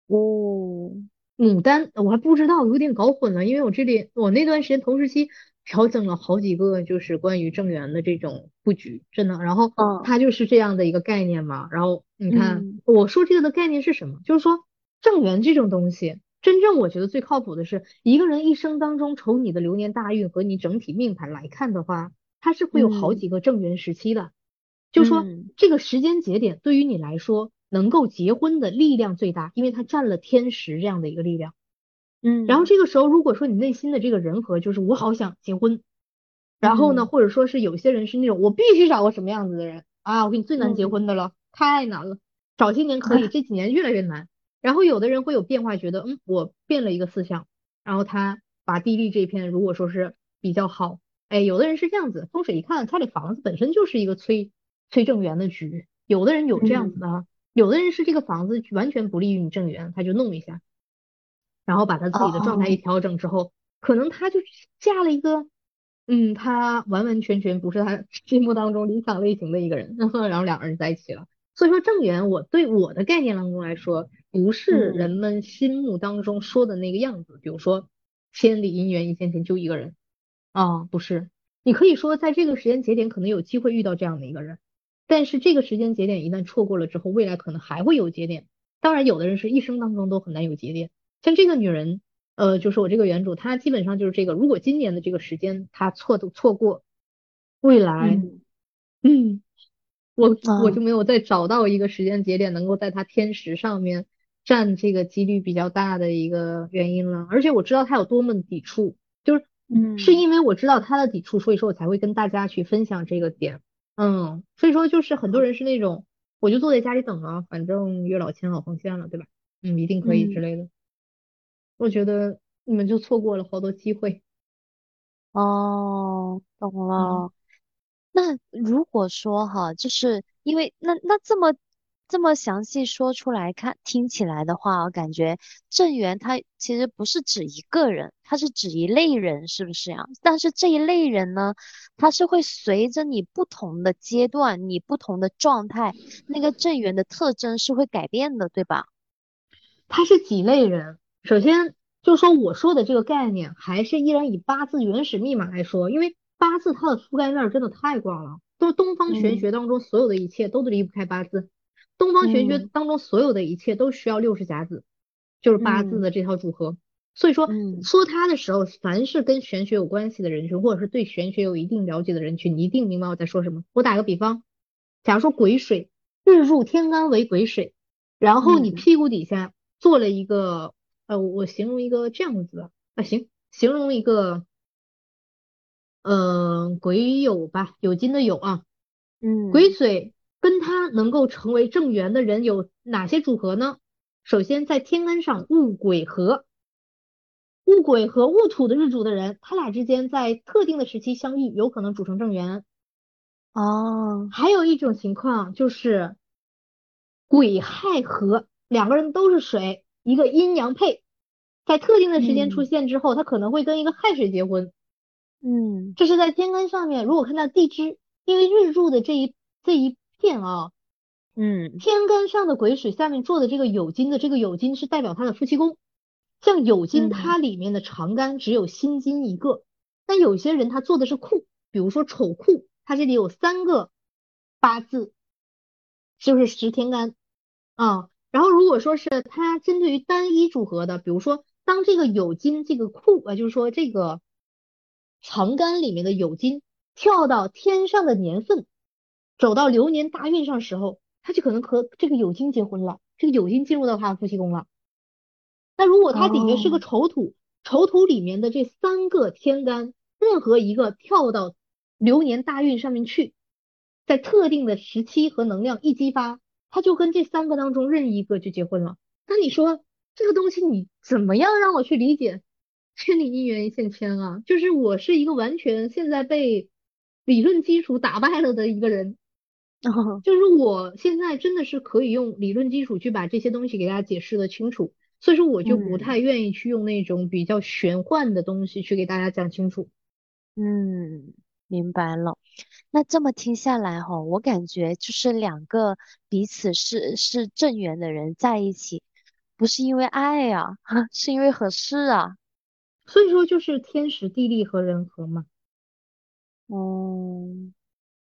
哦，牡丹我还不知道，有点搞混了，因为我这里我那段时间同时期调整了好几个，就是关于正缘的这种布局，真的。然后它就是这样的一个概念嘛。然后你看我说这个的概念是什么？就是说正缘这种东西，真正我觉得最靠谱的是一个人一生当中，从你的流年大运和你整体命盘来看的话，它是会有好几个正缘时期的。就说这个时间节点对于你来说能够结婚的力量最大，因为它占了天时这样的一个力量。嗯，然后这个时候如果说你内心的这个人和就是我好想结婚，然后呢，或者说是有些人是那种我必须找个什么样子的人啊，我给你最难结婚的了，太难了。早些年可以，这几年越来越难。然后有的人会有变化，觉得嗯，我变了一个思想，然后他把地利这片如果说是比较好，哎，有的人是这样子，风水一看，他这房子本身就是一个催。催正缘的局，有的人有这样子的，有的人是这个房子完全不利于你正缘，他就弄一下，然后把他自己的状态一调整之后，可能他就嫁了一个，嗯，他完完全全不是他心目当中理想类型的一个人，然后两个人在一起了。所以说正缘，我对我的概念当中来说，不是人们心目当中说的那个样子。比如说千里姻缘一线牵，就一个人啊，不是。你可以说在这个时间节点可能有机会遇到这样的一个人，但是这个时间节点一旦错过了之后，未来可能还会有节点。当然，有的人是一生当中都很难有节点，像这个女人，呃，就是我这个原主，她基本上就是这个，如果今年的这个时间她错都错过，未来，嗯，我我就没有再找到一个时间节点能够在她天时上面占这个几率比较大的一个原因了，而且我知道她有多么抵触，就是。嗯，是因为我知道他的抵触，所以说我才会跟大家去分享这个点。嗯，所以说就是很多人是那种，我就坐在家里等啊，反正月老牵好红线了，对吧？嗯，一定可以之类的。我觉得你们就错过了好多机会。哦，懂了。那如果说哈，就是因为那那这么。这么详细说出来看，听起来的话，我感觉正缘它其实不是指一个人，它是指一类人，是不是呀？但是这一类人呢，他是会随着你不同的阶段、你不同的状态，那个正缘的特征是会改变的，对吧？他是几类人？首先就说我说的这个概念，还是依然以八字原始密码来说，因为八字它的覆盖面真的太广了，都是东方玄学当中所有的一切都离不开八字。东方玄学当中所有的一切都需要六十甲子，就是八字的这套组合。所以说说它的时候，凡是跟玄学有关系的人群，或者是对玄学有一定了解的人群，你一定明白我在说什么。我打个比方，假如说癸水日入天干为癸水，然后你屁股底下做了一个呃，我形容一个这样子的啊，行，形容一个嗯癸酉吧，酉金的酉啊，嗯，癸水。跟他能够成为正缘的人有哪些组合呢？首先，在天干上戊癸合，戊癸和戊土的日主的人，他俩之间在特定的时期相遇，有可能组成正缘。哦，还有一种情况就是癸亥合，两个人都是水，一个阴阳配，在特定的时间出现之后，他可能会跟一个亥水结婚。嗯，这是在天干上面，如果看到地支，因为日柱的这一这一。天啊，嗯，天干上的癸水下面做的这个酉金的这个酉金是代表他的夫妻宫，像酉金它里面的长干只有辛金一个，但有些人他做的是库，比如说丑库，他这里有三个八字，就是十天干啊。然后如果说是它针对于单一组合的，比如说当这个酉金这个库啊，就是说这个长干里面的酉金跳到天上的年份。走到流年大运上时候，他就可能和这个酉金结婚了，这个酉金进入到他的夫妻宫了。那如果他底下是个丑土，丑土里面的这三个天干，任何一个跳到流年大运上面去，在特定的时期和能量一激发，他就跟这三个当中任意一个就结婚了。那你说这个东西你怎么样让我去理解？千里姻缘一线牵啊，就是我是一个完全现在被理论基础打败了的一个人。就是我现在真的是可以用理论基础去把这些东西给大家解释的清楚，所以说我就不太愿意去用那种比较玄幻的东西去给大家讲清楚。嗯，明白了。那这么听下来哈，我感觉就是两个彼此是是正缘的人在一起，不是因为爱啊，是因为合适啊。所以说就是天时地利和人和嘛。哦，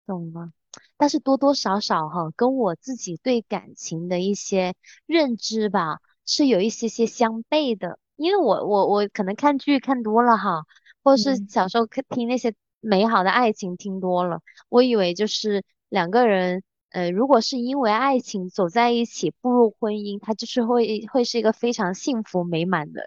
懂了。但是多多少少哈，跟我自己对感情的一些认知吧，是有一些些相悖的。因为我我我可能看剧看多了哈，或者是小时候看听那些美好的爱情听多了，我以为就是两个人，呃，如果是因为爱情走在一起步入婚姻，它就是会会是一个非常幸福美满的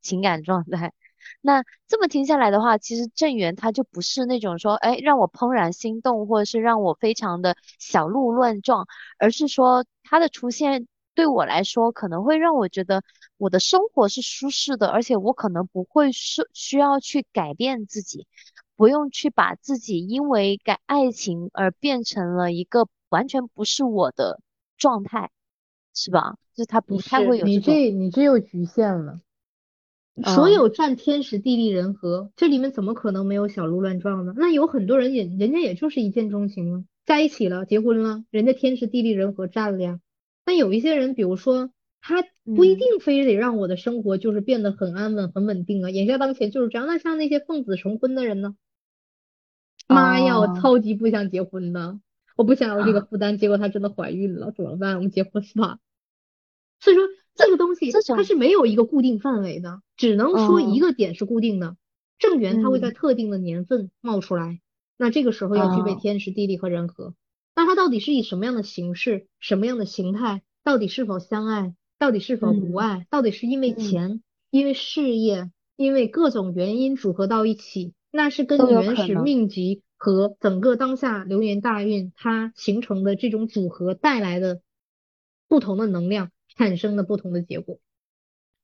情感状态。那这么听下来的话，其实郑源他就不是那种说，哎，让我怦然心动，或者是让我非常的小鹿乱撞，而是说他的出现对我来说，可能会让我觉得我的生活是舒适的，而且我可能不会是需要去改变自己，不用去把自己因为改爱情而变成了一个完全不是我的状态，是吧？就他不太会有你这你这又局限了。所有占天时地利人和，这里面怎么可能没有小鹿乱撞呢？那有很多人也，人家也就是一见钟情了，在一起了，结婚了，人家天时地利人和占了呀。但有一些人，比如说他不一定非得让我的生活就是变得很安稳、很稳定啊。眼下当前就是这样。那像那些奉子成婚的人呢？妈呀，我超级不想结婚的，我不想要这个负担，结果她真的怀孕了，怎么办？我们结婚吧。所以说这个东西它是没有一个固定范围的，只能说一个点是固定的，正缘它会在特定的年份冒出来，那这个时候要具备天时地利和人和。那它到底是以什么样的形式、什么样的形态？到底是否相爱？到底是否不爱？到底是因为钱、因为事业、因为各种原因组合到一起？那是跟原始命局和整个当下流年大运它形成的这种组合带来的不同的能量产生了不同的结果。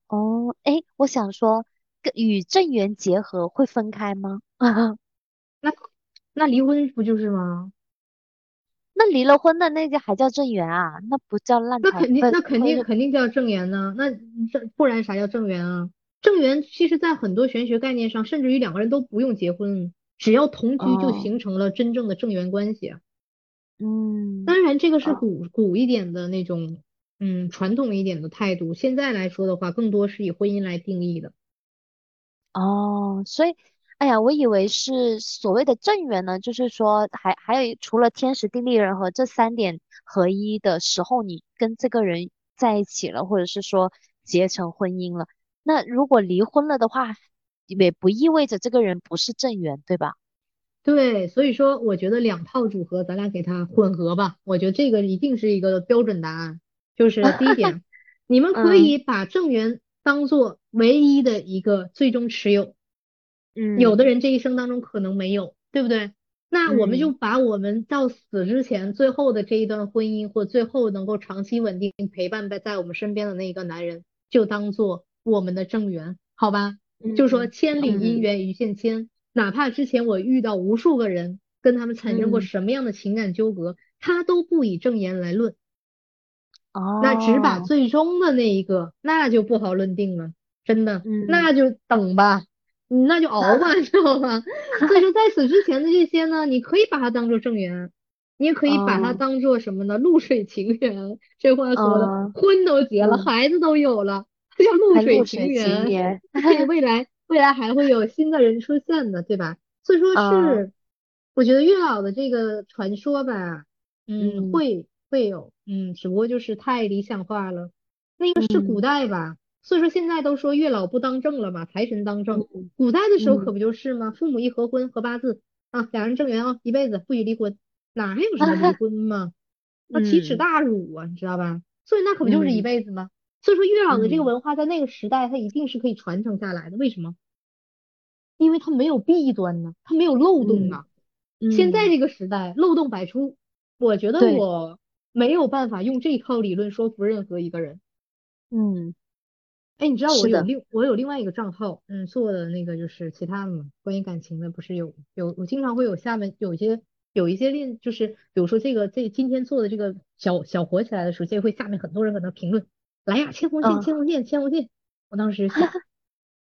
哦，哎，我想说，跟与正缘结合会分开吗？那那离婚不就是吗？那离了婚的那个还叫正缘啊？那不叫烂桃？那肯定那肯定肯定叫正缘呢。那这不然啥叫正缘啊？正缘其实，在很多玄学概念上，甚至于两个人都不用结婚，只要同居就形成了真正的正缘关系。嗯，当然这个是古古一点的那种，嗯，传统一点的态度。现在来说的话，更多是以婚姻来定义的。哦，所以，哎呀，我以为是所谓的正缘呢，就是说，还还有除了天时地利人和这三点合一的时候，你跟这个人在一起了，或者是说结成婚姻了。那如果离婚了的话，也不意味着这个人不是正缘，对吧？对，所以说我觉得两套组合，咱俩给他混合吧。我觉得这个一定是一个标准答案。就是第一点，你们可以把正缘当做唯一的一个最终持有。嗯。有的人这一生当中可能没有，对不对？那我们就把我们到死之前最后的这一段婚姻，或最后能够长期稳定陪伴在在我们身边的那一个男人，就当做。我们的正缘，好吧，就说千里姻缘一线牵，哪怕之前我遇到无数个人，跟他们产生过什么样的情感纠葛，他都不以正言来论。哦，那只把最终的那一个，那就不好论定了，真的，那就等吧，那就熬吧，知道吗？所以说在此之前的这些呢，你可以把它当做正缘，你也可以把它当做什么呢？露水情缘，这话说的，婚都结了，孩子都有了。这叫露水情缘，未来未来还会有新的人出现的，对吧？所以说是，我觉得月老的这个传说吧，嗯，会会有，嗯，只不过就是太理想化了。那个是古代吧，所以说现在都说月老不当政了嘛，财神当政。古代的时候可不就是吗？父母一合婚合八字啊，两人正缘啊，一辈子不许离婚，哪还有什么离 婚嘛？那奇耻大辱啊，你知道吧？所以那可不就是一辈子吗？所以说月老的这个文化在那个时代，它一定是可以传承下来的。为什么？因为它没有弊端呢，它没有漏洞啊。现在这个时代漏洞百出，我觉得我没有办法用这一套理论说服任何一个人。嗯，哎，你知道我有另我有另外一个账号，嗯，做的那个就是其他的嘛，关于感情的，不是有有我经常会有下面有一些有一些链，就是比如说这个这今天做的这个小小火起来的时候，就会下面很多人搁那评论。来呀，牵红线，牵红线，牵红线！我当时想，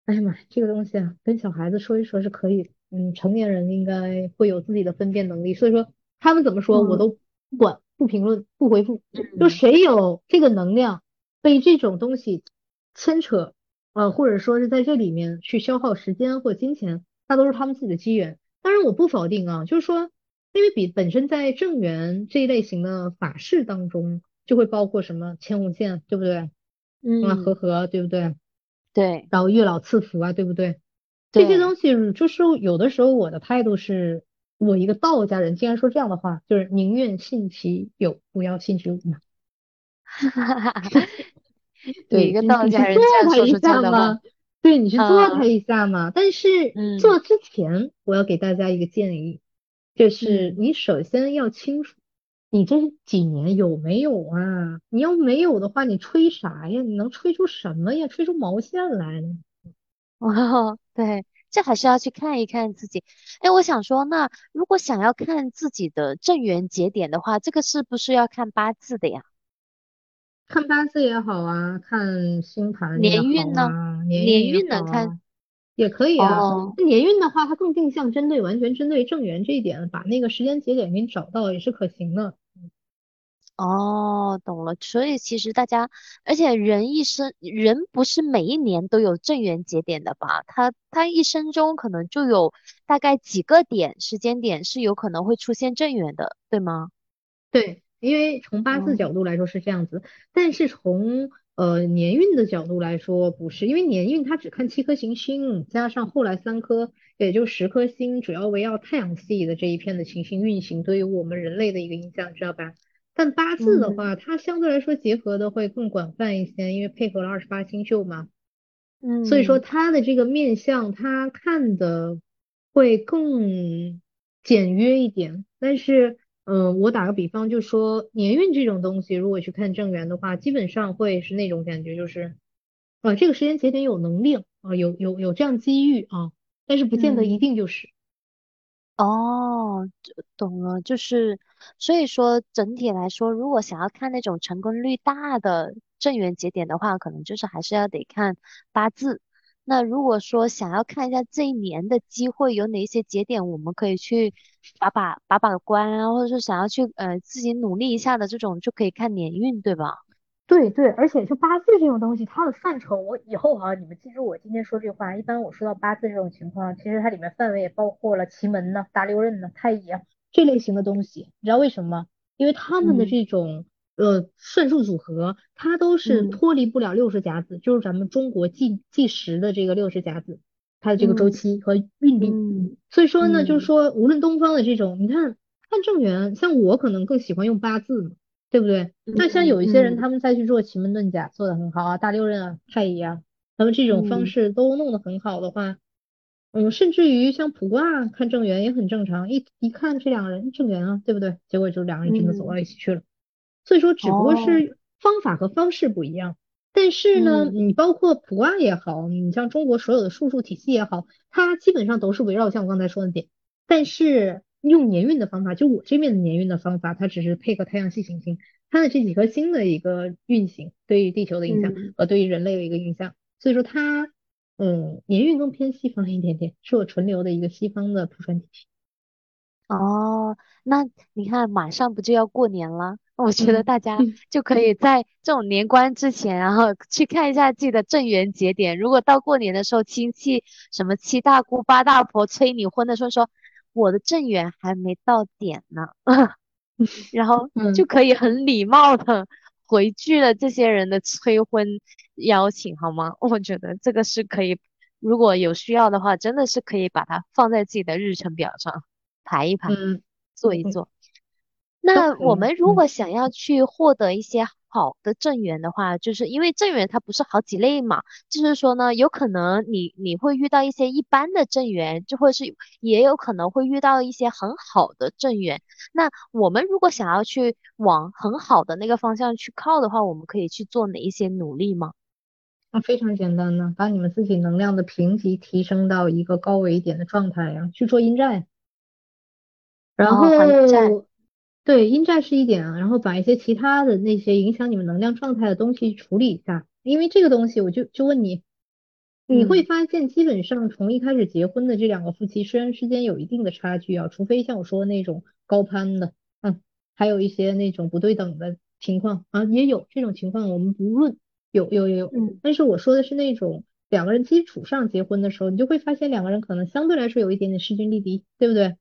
哎呀妈，这个东西啊，跟小孩子说一说是可以，嗯，成年人应该会有自己的分辨能力，所以说他们怎么说我都不管，不评论，不回复。就谁有这个能量被这种东西牵扯，呃，或者说是在这里面去消耗时间或金钱，那都是他们自己的机缘。当然，我不否定啊，就是说，因为比本身在正缘这一类型的法事当中。就会包括什么牵红线，对不对？嗯，和和，对不对？对。然后月老赐福啊，对不对？这些东西就是有的时候我的态度是，我一个道家人竟然说这样的话，就是宁愿信其有，不要信其无嘛。哈哈哈！对，一个道家人做他一下吗，对你去做他一下嘛。但是做之前，我要给大家一个建议，就是你首先要清楚。你这几年有没有啊？你要没有的话，你吹啥呀？你能吹出什么呀？吹出毛线来呢？哦，对，这还是要去看一看自己。哎，我想说，那如果想要看自己的正缘节点的话，这个是不是要看八字的呀？看八字也好啊，看星盘年运呢？年运能看也可以啊。那年运的话，它更定向针对，完全针对正缘这一点，把那个时间节点给你找到也是可行的。哦，懂了。所以其实大家，而且人一生，人不是每一年都有正缘节点的吧？他他一生中可能就有大概几个点时间点是有可能会出现正缘的，对吗？对，因为从八字嗯角度来说是这样子，但是从呃年运的角度来说不是，因为年运它只看七颗行星，加上后来三颗，也就十颗星，主要围绕太阳系的这一片的行星运行，对于我们人类的一个影响，知道吧？但八字的嗯话，它相对来说结合的会更广泛一些，因为配合了二十八星宿嘛。嗯所以说它的这个面相，它看的会更简约一点。但是，嗯、我打个比方，就说年运这种东西，如果去看正缘的话，基本上会是那种感觉，就是呃，这个时间节点有能力啊、有有有这样机遇啊，但是不见得一嗯。定就是。哦，懂了，就是所以说整体来说，如果想要看那种成功率大的正缘节点的话，可能就是还是要得看八字。那如果说想要看一下这一年的机会有哪一些节点，我们可以去把把把把关啊，或者是想要去呃自己努力一下的这种，就可以看年运，对吧？对对，而且就八字这种东西，它的范畴，我以后哈，你们记住我今天说这话。一般我说到八字这种情况，其实它里面范围也包括了奇门呢、大六壬呢、太乙啊这类型的东西。你知道为什么吗？因为他们的嗯这种呃算术组合，它都是嗯脱离不了六十甲子，就是咱们中国计计时的这个六十甲子，它的这个周嗯期和韵律。嗯所以说呢，就是嗯说无论东方的这种，你看看正缘，像我可能更喜欢用八字嘛。对不对？那像有一些人，他们再去做奇门遁甲，做的很好啊，大六壬啊、太乙啊，他们这种方嗯式都弄得很好的话，嗯，甚至于像卜卦看正缘也很正常，一一看这两个人正缘啊，对不对？结果就两个人真的走到嗯，一起去了。所以说，只不过哦，是方法和方式不一样。但是呢，嗯你包括卜卦也好，你像中国所有的术数体系也好，它基本上都是围绕像我刚才说的点。但是用年运的方法，就我这边的年运的方法，它只是配合太阳系行星，它的这几颗星的一个运行对于地球的影响嗯。和对于人类的一个影响。所以说它，嗯，年运更偏西方一点点，是我纯流的一个西方的谱传体系。哦，那你看，马上不就要过年了？我觉得嗯大家嗯 就可以在这种年关之前，然后去看一下自己的正缘节点。如果到过年的时候，亲戚什么七大姑八大婆催你婚的时候，说我的正缘还没到点呢，然后就嗯可以很礼貌的回拒了这些人的催婚邀请，好吗？我觉得这个是可以，如果有需要的话，真的是可以把它放在自己的日程表上排一排，做一做。都那我们如果想要去获得一些好的正缘的话，就是因为正缘它不是好几类嘛，就是说呢，有可能你你会遇到一些一般的正缘，就或是也有可能会遇到一些很好的正缘。那我们如果想要去往很好的那个方向去靠的话，我们可以去做哪一些努力吗？那非常简单呢，把你们自己能量的评级提升到一个高维一点的状态呀，去做阴债。然哦，还债。后，对，阴债是一点啊，然后把一些其他的那些影响你们能量状态的东西处理一下，因为这个东西，我就就问你，你会嗯。发现基本上从一开始结婚的这两个夫妻，虽然之间有一定的差距啊，除非像我说的那种高攀的，嗯，还有一些那种不对等的情况啊，也有这种情况，我们不论，有有有有，嗯。但是我说的是那种两个人基础上结婚的时候，你就会发现两个人可能相对来说有一点点势均力敌，对不对？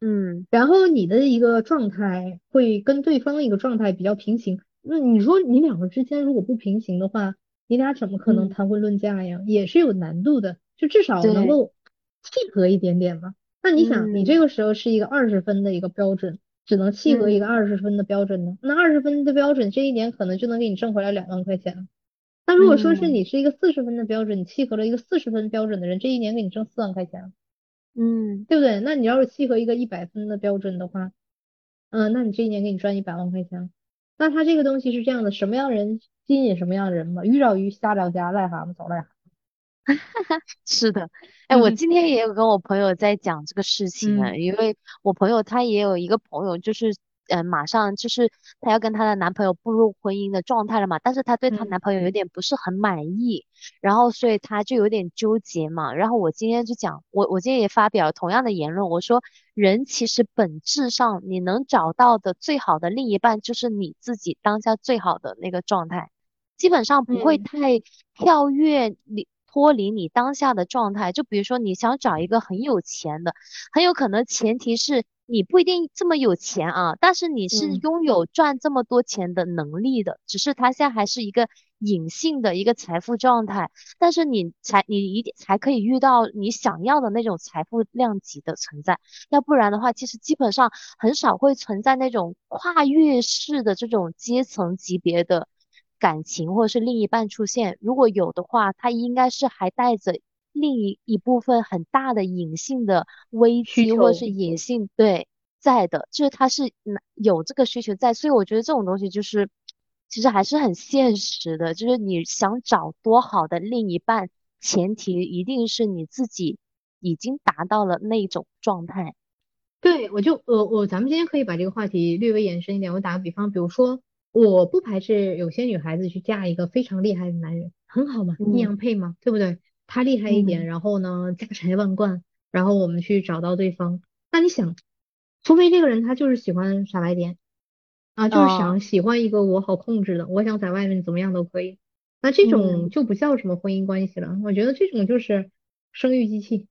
嗯然后你的一个状态会跟对方的一个状态比较平行。那你说你两个之间如果不平行的话，你俩怎么可能嗯，谈婚论嫁呀？也是有难度的，就至少能，够契合一点点嘛。那你想，你这嗯个时候是一个二十分的一个标准，只能契合一个嗯二十分的标准呢？那二十分的标准，这一年可能就能给你挣回来两万块钱。那如果说是嗯你是一个四十分的标准，你契合了一个四十分标准的人，这一年给你挣四万块钱。嗯。对不对？那你要是契合一个一百分的标准的话，嗯、那你这一年给你赚一百万块钱。那他这个东西是这样的，什么样的人吸引什么样的人嘛，鱼找鱼，虾找虾，癞蛤蟆找癞蛤蟆 是的，哎，我蟆。今天也有跟我朋友在讲这个事情啊，嗯因为我朋友他也有一个朋友，就是呃，马上就是她要跟她的男朋友步入婚姻的状态了嘛，但是她对她男朋友有点不是很满意，然后所以她就有点纠结嘛。然后我今天就讲，我我今天也发表同样的言论，我说人其实本质上你能找到的最好的另一半就是你自己当下最好的那个状态，基本上不会太跳跃你。脱离你当下的状态，就比如说你想找一个很有钱的，很有可能前提是你不一定这么有钱啊，但是你是拥有赚这么多钱的能力的，只是他现在还是一个隐性的一个财富状态，但是你才你一定才可以遇到你想要的那种财富量级的存在，要不然的话，其实基本上很少会存在那种跨越式的这种阶层级别的。感情或者是另一半出现，如果有的话，他应该是还带着另一一部分很大的隐性的危机或者是隐性对在的，就是他是有这个需求在，所以我觉得这种东西就是其实还是很现实的，就是你想找多好的另一半，前提一定是你自己已经达到了那种状态。对，我就我我咱们今天可以把这个话题略微延伸一点，我打个比方，比如说。我不排斥有些女孩子去嫁一个非常厉害的男人，很好嘛，阴阳配嘛，对不对？他厉害一点，然后呢，家财万贯，然后我们去找到对方。那你想，除非这个人他就是喜欢傻白甜啊，就是想喜欢一个我好控制的，我想在外面怎么样都可以。那这种就不叫什么婚姻关系了，我觉得这种就是生育机器。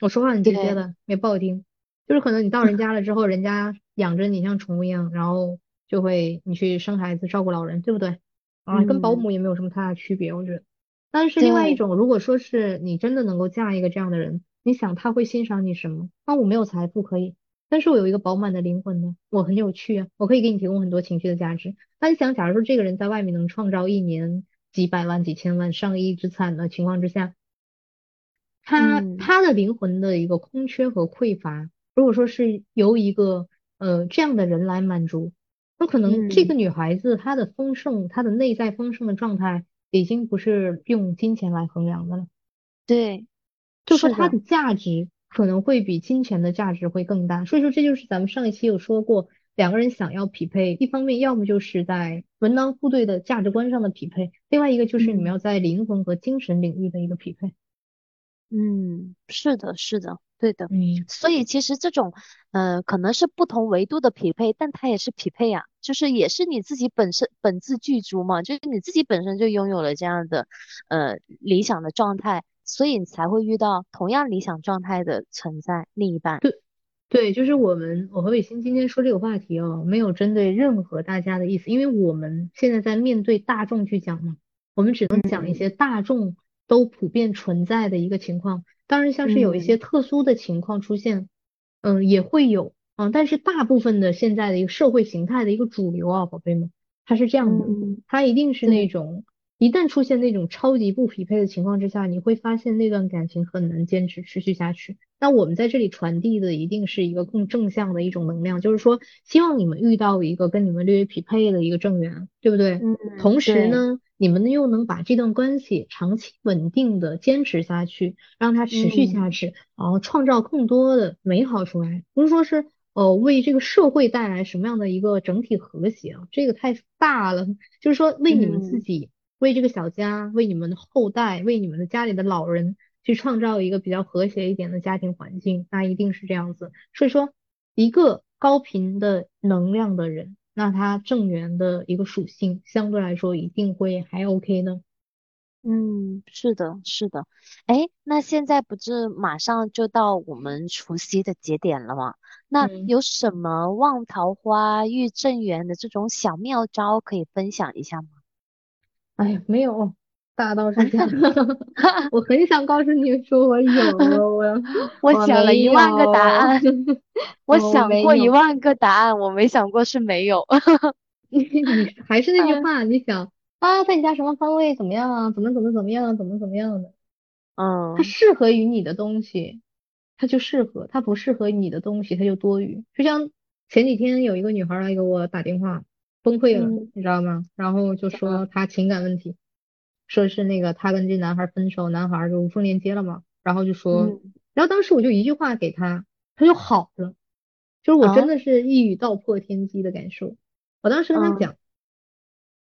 我说话很直接的，也不好听，就是可能你到人家了之后，人家养着你像宠物一样，然后。就会你去生孩子照顾老人，对不对？啊，跟保姆也没有什么太大区别，我觉得。但是另外一种，如果说是你真的能够嫁一个这样的人，你想他会欣赏你什么？啊，我没有财富可以，但是我有一个饱满的灵魂呢，我很有趣啊，我可以给你提供很多情绪的价值。那你想，假如说这个人在外面能创造一年几百万、几千万、上亿资产的情况之下，他他的灵魂的一个空缺和匮乏，如果说是由一个呃这样的人来满足。那可能这个女孩子她的丰盛，她的内在丰盛的状态，已经不是用金钱来衡量的了。对，就说它的价值可能会比金钱的价值会更大。所以说，这就是咱们上一期有说过，两个人想要匹配，一方面要么就是在门当户对的价值观上的匹配，另外一个就是你们要在灵魂和精神领域的一个匹配。嗯，是的，是的。对的，嗯，所以其实这种，呃，可能是不同维度的匹配，但它也是匹配呀，就是也是你自己本身本自具足嘛，就是你自己本身就拥有了这样的，呃，理想的状态，所以你才会遇到同样理想状态的存在另一半。对，对，就是我们我和伟星今天说这个话题哦，没有针对任何大家的意思，因为我们现在在面对大众去讲嘛，我们只能讲一些大众都普遍存在的一个情况。当然，像是有一些特殊的情况出现，嗯，也会有啊。但是大部分的现在的一个社会形态的一个主流啊，宝贝们，它是这样的，它一定是那种一旦出现那种超级不匹配的情况之下，你会发现那段感情很难坚持持续下去。那我们在这里传递的一定是一个更正向的一种能量，就是说希望你们遇到一个跟你们略微匹配的一个正缘，对不对？嗯。同时呢。你们呢又能把这段关系长期稳定的坚持下去，让它持续下去，然后创造更多的美好出来，不是说是呃为这个社会带来什么样的一个整体和谐啊，这个太大了，就是说为你们自己，为这个小家，为你们的后代，为你们的家里的老人去创造一个比较和谐一点的家庭环境，那一定是这样子。所以说，一个高频的能量的人。那它正缘的一个属性相对来说一定会还 OK 呢。嗯，是的，是的。哎，那现在不是马上就到我们除夕的节点了吗？那有什么旺桃花遇正缘的这种小妙招可以分享一下吗？哎呀，没有。大道是假的，我很想告诉你说我有，我我想了一万个答案，我想过一万个答案，我没想过是没有。你你还是那句话，你想啊，在你家什么方位怎么样啊？怎么怎么怎么样？怎么怎么样的？嗯，它适合于你的东西，它就适合；它不适合你的东西，它就多余。就像前几天有一个女孩来给我打电话，崩溃了，你知道吗？然后就说她情感问题。说是那个他跟这男孩分手，男孩就无缝链接了嘛，然后就说，然后当时我就一句话给他，他就好了，就是我真的是一语道破天机的感受。我当时跟他讲，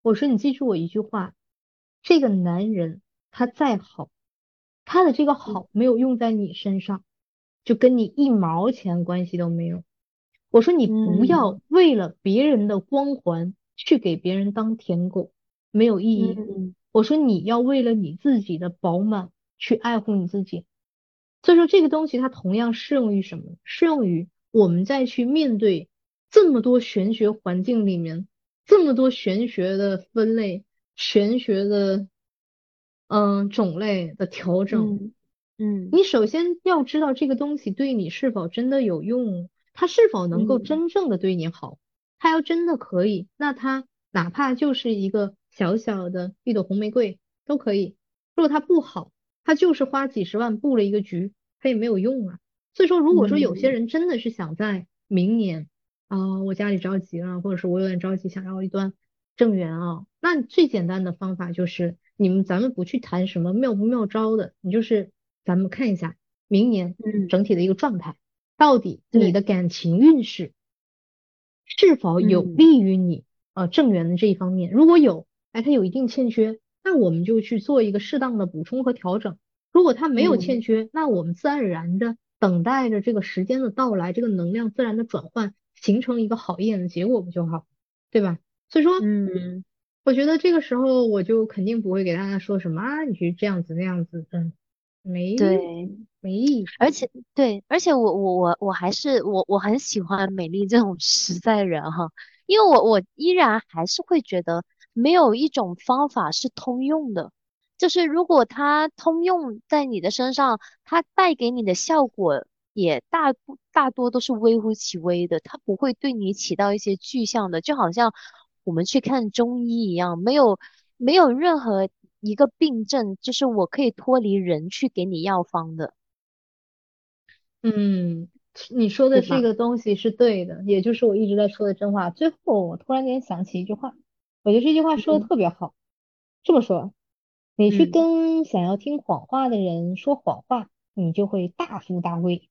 我说你记住我一句话，这个男人他再好，他的这个好没有用在你身上，就跟你一毛钱关系都没有。我说你不要为了别人的光环去给别人当舔狗，没有意义。我说你要为了你自己的饱满去爱护你自己。所以说这个东西它同样适用于什么？适用于。我们再去面对这么多玄学环境里面，这么多玄学的分类、玄学的嗯种类的调整，嗯，你首先要知道这个东西对你是否真的有用，它是否能够真正的对你好。它要真的可以，那它哪怕就是一个小小的一朵红玫瑰都可以。如果它不好，它就是花几十万布了一个局，它也没有用啊。所以说，如果说有些人真的是想在明年啊，我家里着急了，或者是我有点着急，想要一段正缘啊，那最简单的方法就是，你们咱们不去谈什么妙不妙招的，你就是咱们看一下明年整体的一个状态，到底你的感情运势是否有利于你呃正缘的这一方面，如果有，哎，它有一定欠缺，那我们就去做一个适当的补充和调整；如果它没有欠缺，那我们自然而然的。等待着这个时间的到来，这个能量自然的转换，形成一个好一点的结果不就好，对吧？所以说，嗯，我觉得这个时候我就肯定不会给大家说什么啊，你去这样子那样子，嗯，没对，没意义。而且对，而且我我我我还是我我很喜欢美丽这种 实在人哈，因为我我依然还是会觉得没有一种方法是通用的。就是如果它通用在你的身上，它带给你的效果也大大多都是微乎其微的，它不会对你起到一些具象的，就好像我们去看中医一样，没有没有任何一个病症，就是我可以脱离人去给你药方的。嗯，你说的这个东西是对的，也就是我一直在说的真话。最后我突然间想起一句话，我觉得这句话说的特别好，这么说。你去跟想要听谎话的人说谎话，你就会大富大贵。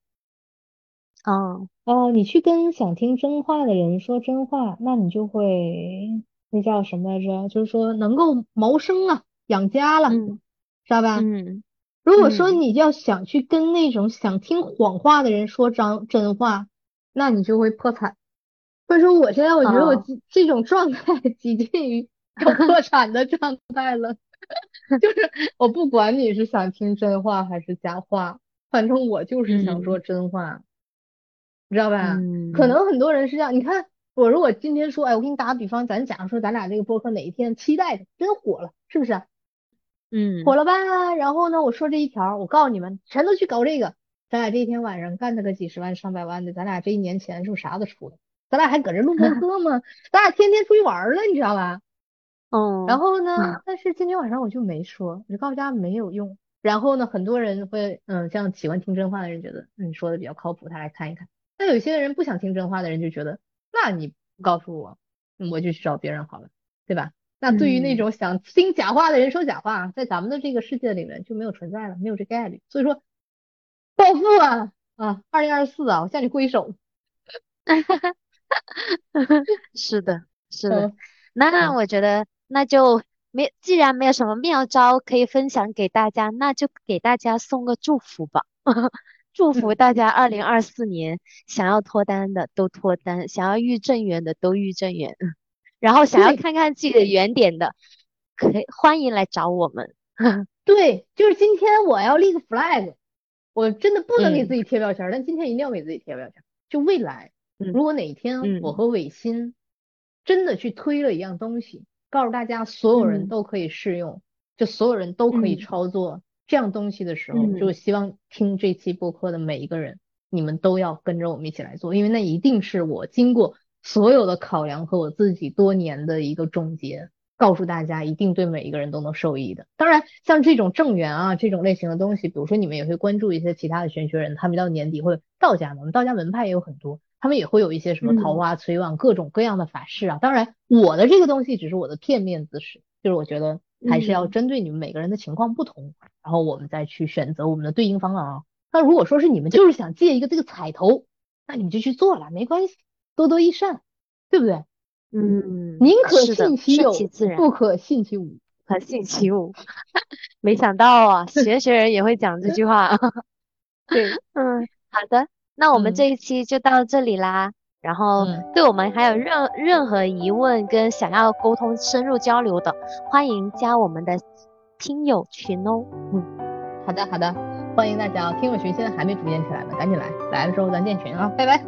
哦哦，你去跟想听真话的人说真话，那你就会那叫什么来着？就是说能够谋生了，养家了，知道吧？嗯。如果说你要想去跟那种想听谎话的人说真真话，那你就会破产。所以说，我现在我觉得我这种状态 几近于 要破产的状态了。就是我不管你是想听真话还是假话，反正我就是想说真话，你知道吧？可能很多人是这样。你看我如果今天说，哎，我给你打个比方，咱假如说咱俩这个播客哪一天期待的真火了，是不是？嗯，火了吧？然后呢，我说这一条，我告诉你们，全都去搞这个，咱俩这一天晚上干他个几十万上百万的，咱俩这一年钱是不是啥都出了？咱俩还搁这录播课吗？咱俩天天出去玩了，你知道吧？嗯，然后呢？但是今天晚上我就没说，我就告诉大家没有用。然后呢，很多人会，嗯，像喜欢听真话的人觉得你说的比较靠谱，他来看一看。那有些人不想听真话的人就觉得，那你不告诉我，我就去找别人好了，对吧？那对于那种想听假话的人说假话，在咱们的这个世界里面就没有存在了，没有这概率。所以说，暴富啊啊，二零二四啊，我向你挥手。是的，是的。那我觉得。那就没，既然没有什么妙招可以分享给大家，那就给大家送个祝福吧。祝福大家二零二四年想要脱单的都脱单，想要遇正缘的都遇正缘，然后想要看看自己的原点的，可以欢迎来找我们。对，就是今天我要立个 flag，我真的不能给自己贴标签，但今天一定要给自己贴标签。就未来，如果哪一天我和伟新真的去推了一样东西。告诉大家，所有人都可以试用，就所有人都可以操作这样东西的时候，就希望听这期播客的每一个人，你们都要跟着我们一起来做，因为那一定是我经过所有的考量和我自己多年的一个总结，告诉大家一定对每一个人都能受益的。当然，像这种正缘啊这种类型的东西，比如说你们也会关注一些其他的玄学人，他们到年底会道家嘛，我们道家门派也有很多。他们也会有一些什么桃花催旺各种各样的法事啊，当然我的这个东西只是我的片面之词，就是我觉得还是要针对你们每个人的情况不同，然后我们再去选择我们的对应方案啊。那如果说是你们就是想借一个这个彩头那你们就去做了，没关系，多多益善，对不对？嗯，宁可信其有不可信其无。可信其无。没想到啊，学学人也会讲这句话。对，嗯，好的，那我们嗯这一期就到这里啦。然后嗯对我们还有任任何疑问跟想要沟通深入交流的，欢迎加我们的听友群哦。嗯好的好的，欢迎大家啊！听友群现在还没组建起来呢，赶紧来，来了之后咱建群啊，拜拜。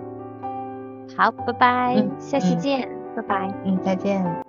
好，拜拜，嗯下期嗯见，拜拜。嗯，再见。